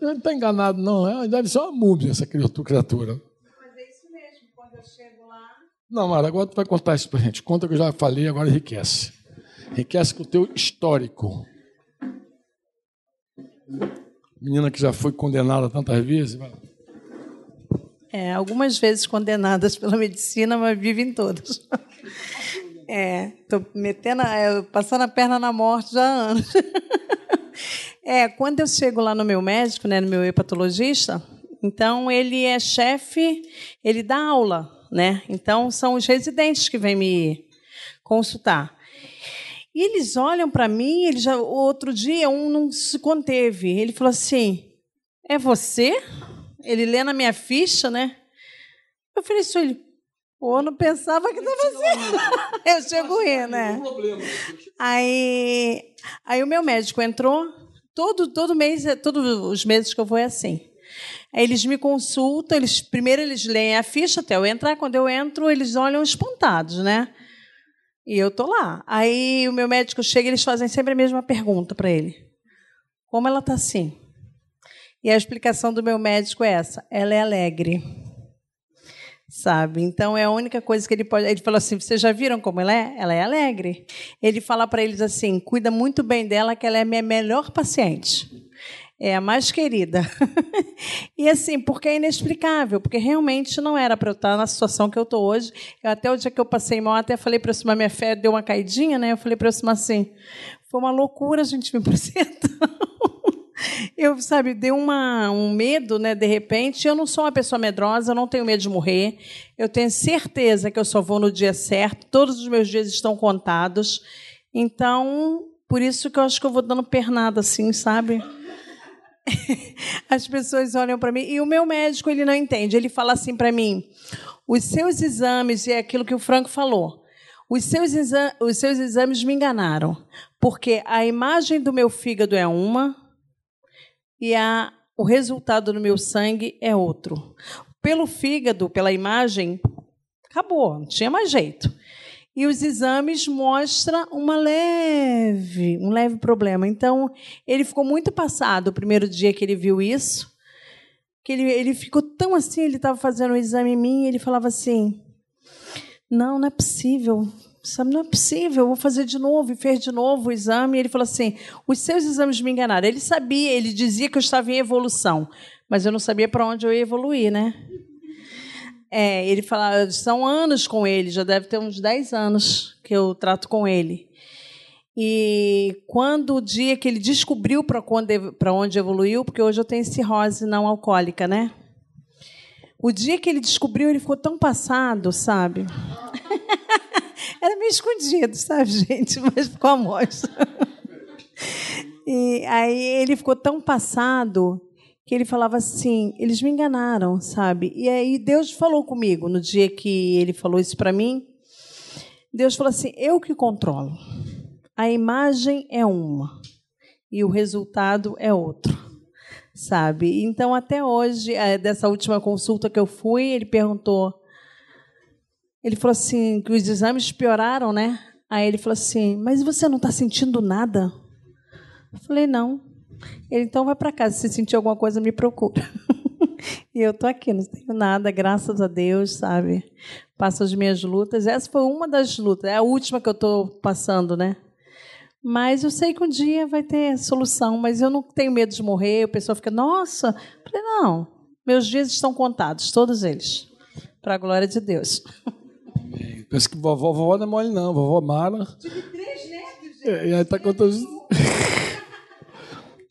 não está enganado, não, é, deve ser uma múmia essa criatura. Mas é isso mesmo, quando eu chego lá. Não, Mara, agora tu vai contar isso para gente. Conta que eu já falei, agora enriquece. Enriquece com o teu histórico. Menina que já foi condenada tantas vezes. É, algumas vezes condenadas pela medicina, mas vivem todas. É, tô metendo, é, passando a perna na morte já há anos. É, quando eu chego lá no meu médico, né, no meu hepatologista, então ele é chefe, ele dá aula, né? Então são os residentes que vêm me consultar. E eles olham para mim, ele já outro dia um não se conteve. Ele falou assim: "É você?" Ele lê na minha ficha, né? Eu falei isso, ele, pô, não pensava que estava assim. Eu chego rindo, né? Aí, aí o meu médico entrou, todo, todo mês, todos os meses que eu vou é assim. Aí eles me consultam, eles primeiro eles leem a ficha até eu entrar, quando eu entro, eles olham espantados, né? E eu tô lá. Aí o meu médico chega eles fazem sempre a mesma pergunta para ele. Como ela tá assim? E a explicação do meu médico é essa: ela é alegre. Sabe? Então é a única coisa que ele pode. Ele falou assim: vocês já viram como ela é? Ela é alegre. Ele fala para eles assim: cuida muito bem dela, que ela é minha melhor paciente. É a mais querida. e assim, porque é inexplicável, porque realmente não era para eu estar na situação que eu estou hoje. Até o dia que eu passei mal, até falei para cima, minha fé deu uma caidinha, né? Eu falei para cima assim: foi uma loucura a gente me apresentar eu, sabe, deu uma, um medo, né, de repente. Eu não sou uma pessoa medrosa, eu não tenho medo de morrer. Eu tenho certeza que eu só vou no dia certo. Todos os meus dias estão contados. Então, por isso que eu acho que eu vou dando pernada assim, sabe? As pessoas olham para mim e o meu médico ele não entende. Ele fala assim para mim: os seus exames e é aquilo que o Franco falou. Os seus, os seus exames me enganaram, porque a imagem do meu fígado é uma, e a, o resultado no meu sangue é outro. Pelo fígado, pela imagem, acabou, não tinha mais jeito. E os exames mostram uma leve, um leve problema. Então, ele ficou muito passado o primeiro dia que ele viu isso, que ele, ele ficou tão assim, ele estava fazendo um exame em mim, e ele falava assim: Não, não é possível. Sabe, não é possível, vou fazer de novo. E fez de novo o exame. E ele falou assim: os seus exames me enganaram. Ele sabia, ele dizia que eu estava em evolução, mas eu não sabia para onde eu ia evoluir, né? É, ele fala, são anos com ele, já deve ter uns 10 anos que eu trato com ele. E quando o dia que ele descobriu para onde, evoluiu, porque hoje eu tenho cirrose não alcoólica, né? O dia que ele descobriu, ele ficou tão passado, sabe? Era meio escondido, sabe, gente? Mas ficou a mostra. E aí ele ficou tão passado que ele falava assim: eles me enganaram, sabe? E aí Deus falou comigo no dia que ele falou isso para mim. Deus falou assim: eu que controlo. A imagem é uma e o resultado é outro, sabe? Então, até hoje, é, dessa última consulta que eu fui, ele perguntou. Ele falou assim: que os exames pioraram, né? Aí ele falou assim: mas você não está sentindo nada? Eu falei: não. Ele, então vai para casa, se sentir alguma coisa, me procura. e eu tô aqui, não tenho nada, graças a Deus, sabe? Passo as minhas lutas. Essa foi uma das lutas, é a última que eu estou passando, né? Mas eu sei que um dia vai ter solução, mas eu não tenho medo de morrer. O pessoal fica, nossa. Eu falei, não, meus dias estão contados, todos eles, para a glória de Deus. Pensa que vovó, vovó não é mole, não. Vovó Mara. Tive três netos, gente. É, e aí tá contando.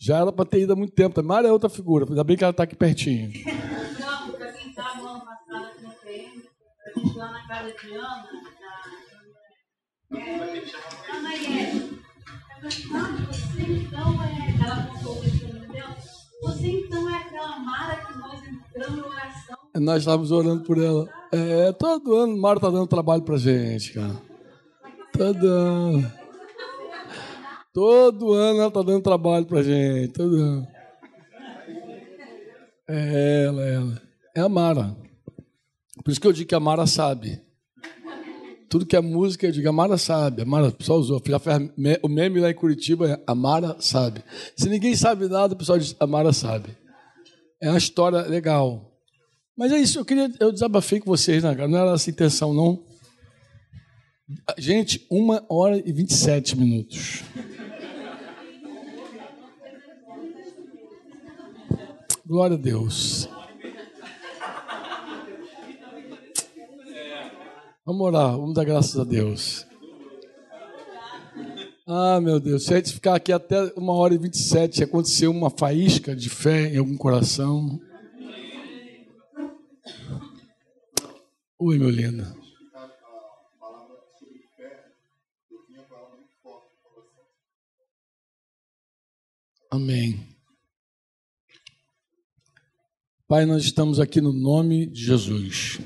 Já era para ter ido há muito tempo. Mara é outra figura. Ainda bem que ela está aqui pertinho. Não, para quem estava no ano passado aqui no PM, a gente lá na casa de Ana, na... É, Ana Iene. Você então é. Ela contou o testemunho dela. Você então é aquela Mara que nós entramos em oração. Nós estávamos orando por ela. É, todo ano Mara está dando trabalho para gente, cara. Todo ano. Todo ano ela está dando trabalho para gente. Todo ano. É ela, é ela. É a Mara. Por isso que eu digo que a Mara sabe. Tudo que é música, eu digo, a Mara sabe. A Mara só usou. Já o meme lá em Curitiba é a Mara sabe. Se ninguém sabe nada, o pessoal diz, a Mara sabe. É uma história legal. Mas é isso, eu queria, eu desabafei com vocês, né? Não era essa intenção, não. Gente, uma hora e 27 minutos. Glória a Deus. Vamos orar, vamos dar graças a Deus. Ah, meu Deus, se a gente ficar aqui até uma hora e vinte e sete, aconteceu uma faísca de fé em algum coração. Oi, meu lindo. Amém. Pai, nós estamos aqui no nome de Jesus.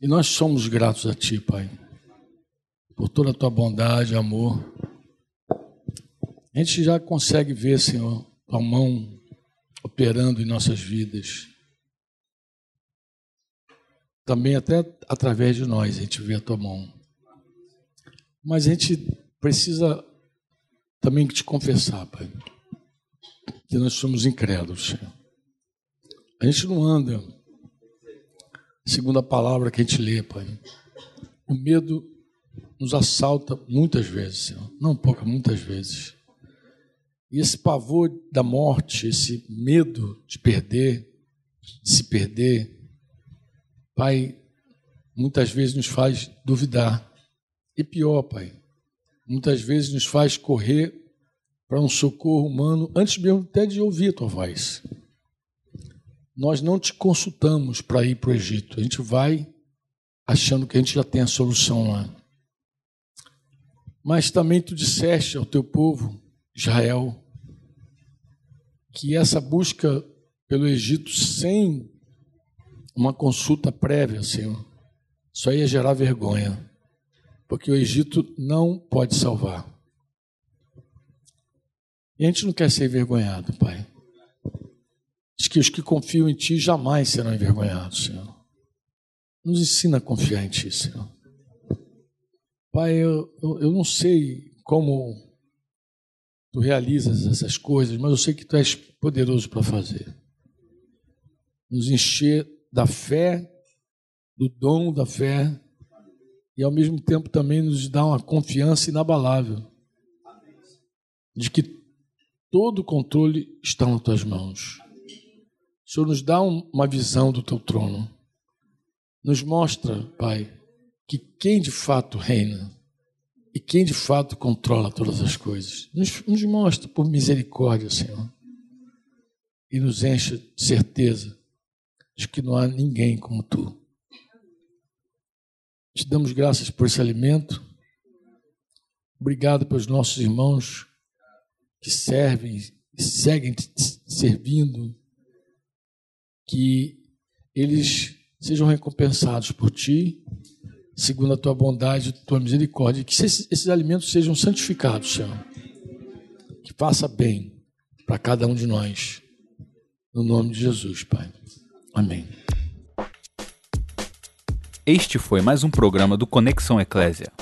E nós somos gratos a Ti, Pai, por toda a Tua bondade, amor. A gente já consegue ver, Senhor, Tua mão operando em nossas vidas. Também até através de nós a gente vê a Tua mão. Mas a gente precisa também te confessar, Pai, que nós somos incrédulos, Senhor. A gente não anda segundo a palavra que a gente lê, Pai. O medo nos assalta muitas vezes, Senhor. Não pouca, muitas vezes. E esse pavor da morte, esse medo de perder, de se perder, Pai, muitas vezes nos faz duvidar. E pior, Pai, muitas vezes nos faz correr para um socorro humano antes mesmo até de ouvir a tua voz nós não te consultamos para ir para o Egito. A gente vai achando que a gente já tem a solução lá. Mas também tu disseste ao teu povo, Israel, que essa busca pelo Egito sem uma consulta prévia, Senhor, só ia gerar vergonha, porque o Egito não pode salvar. E a gente não quer ser envergonhado, Pai. Diz que os que confiam em Ti jamais serão envergonhados, Senhor. Nos ensina a confiar em Ti, Senhor. Pai, eu, eu, eu não sei como Tu realizas essas coisas, mas eu sei que Tu és poderoso para fazer. nos encher da fé, do dom da fé, e ao mesmo tempo também nos dá uma confiança inabalável de que todo o controle está nas tuas mãos. Senhor nos dá uma visão do teu trono. Nos mostra, Pai, que quem de fato reina e quem de fato controla todas as coisas. Nos, nos mostra por misericórdia, Senhor. E nos enche de certeza de que não há ninguém como tu. Te damos graças por esse alimento. Obrigado pelos nossos irmãos que servem e seguem te servindo. Que eles sejam recompensados por ti, segundo a tua bondade e tua misericórdia. Que esses, esses alimentos sejam santificados, Senhor. Que faça bem para cada um de nós. No nome de Jesus, Pai. Amém. Este foi mais um programa do Conexão Eclésia.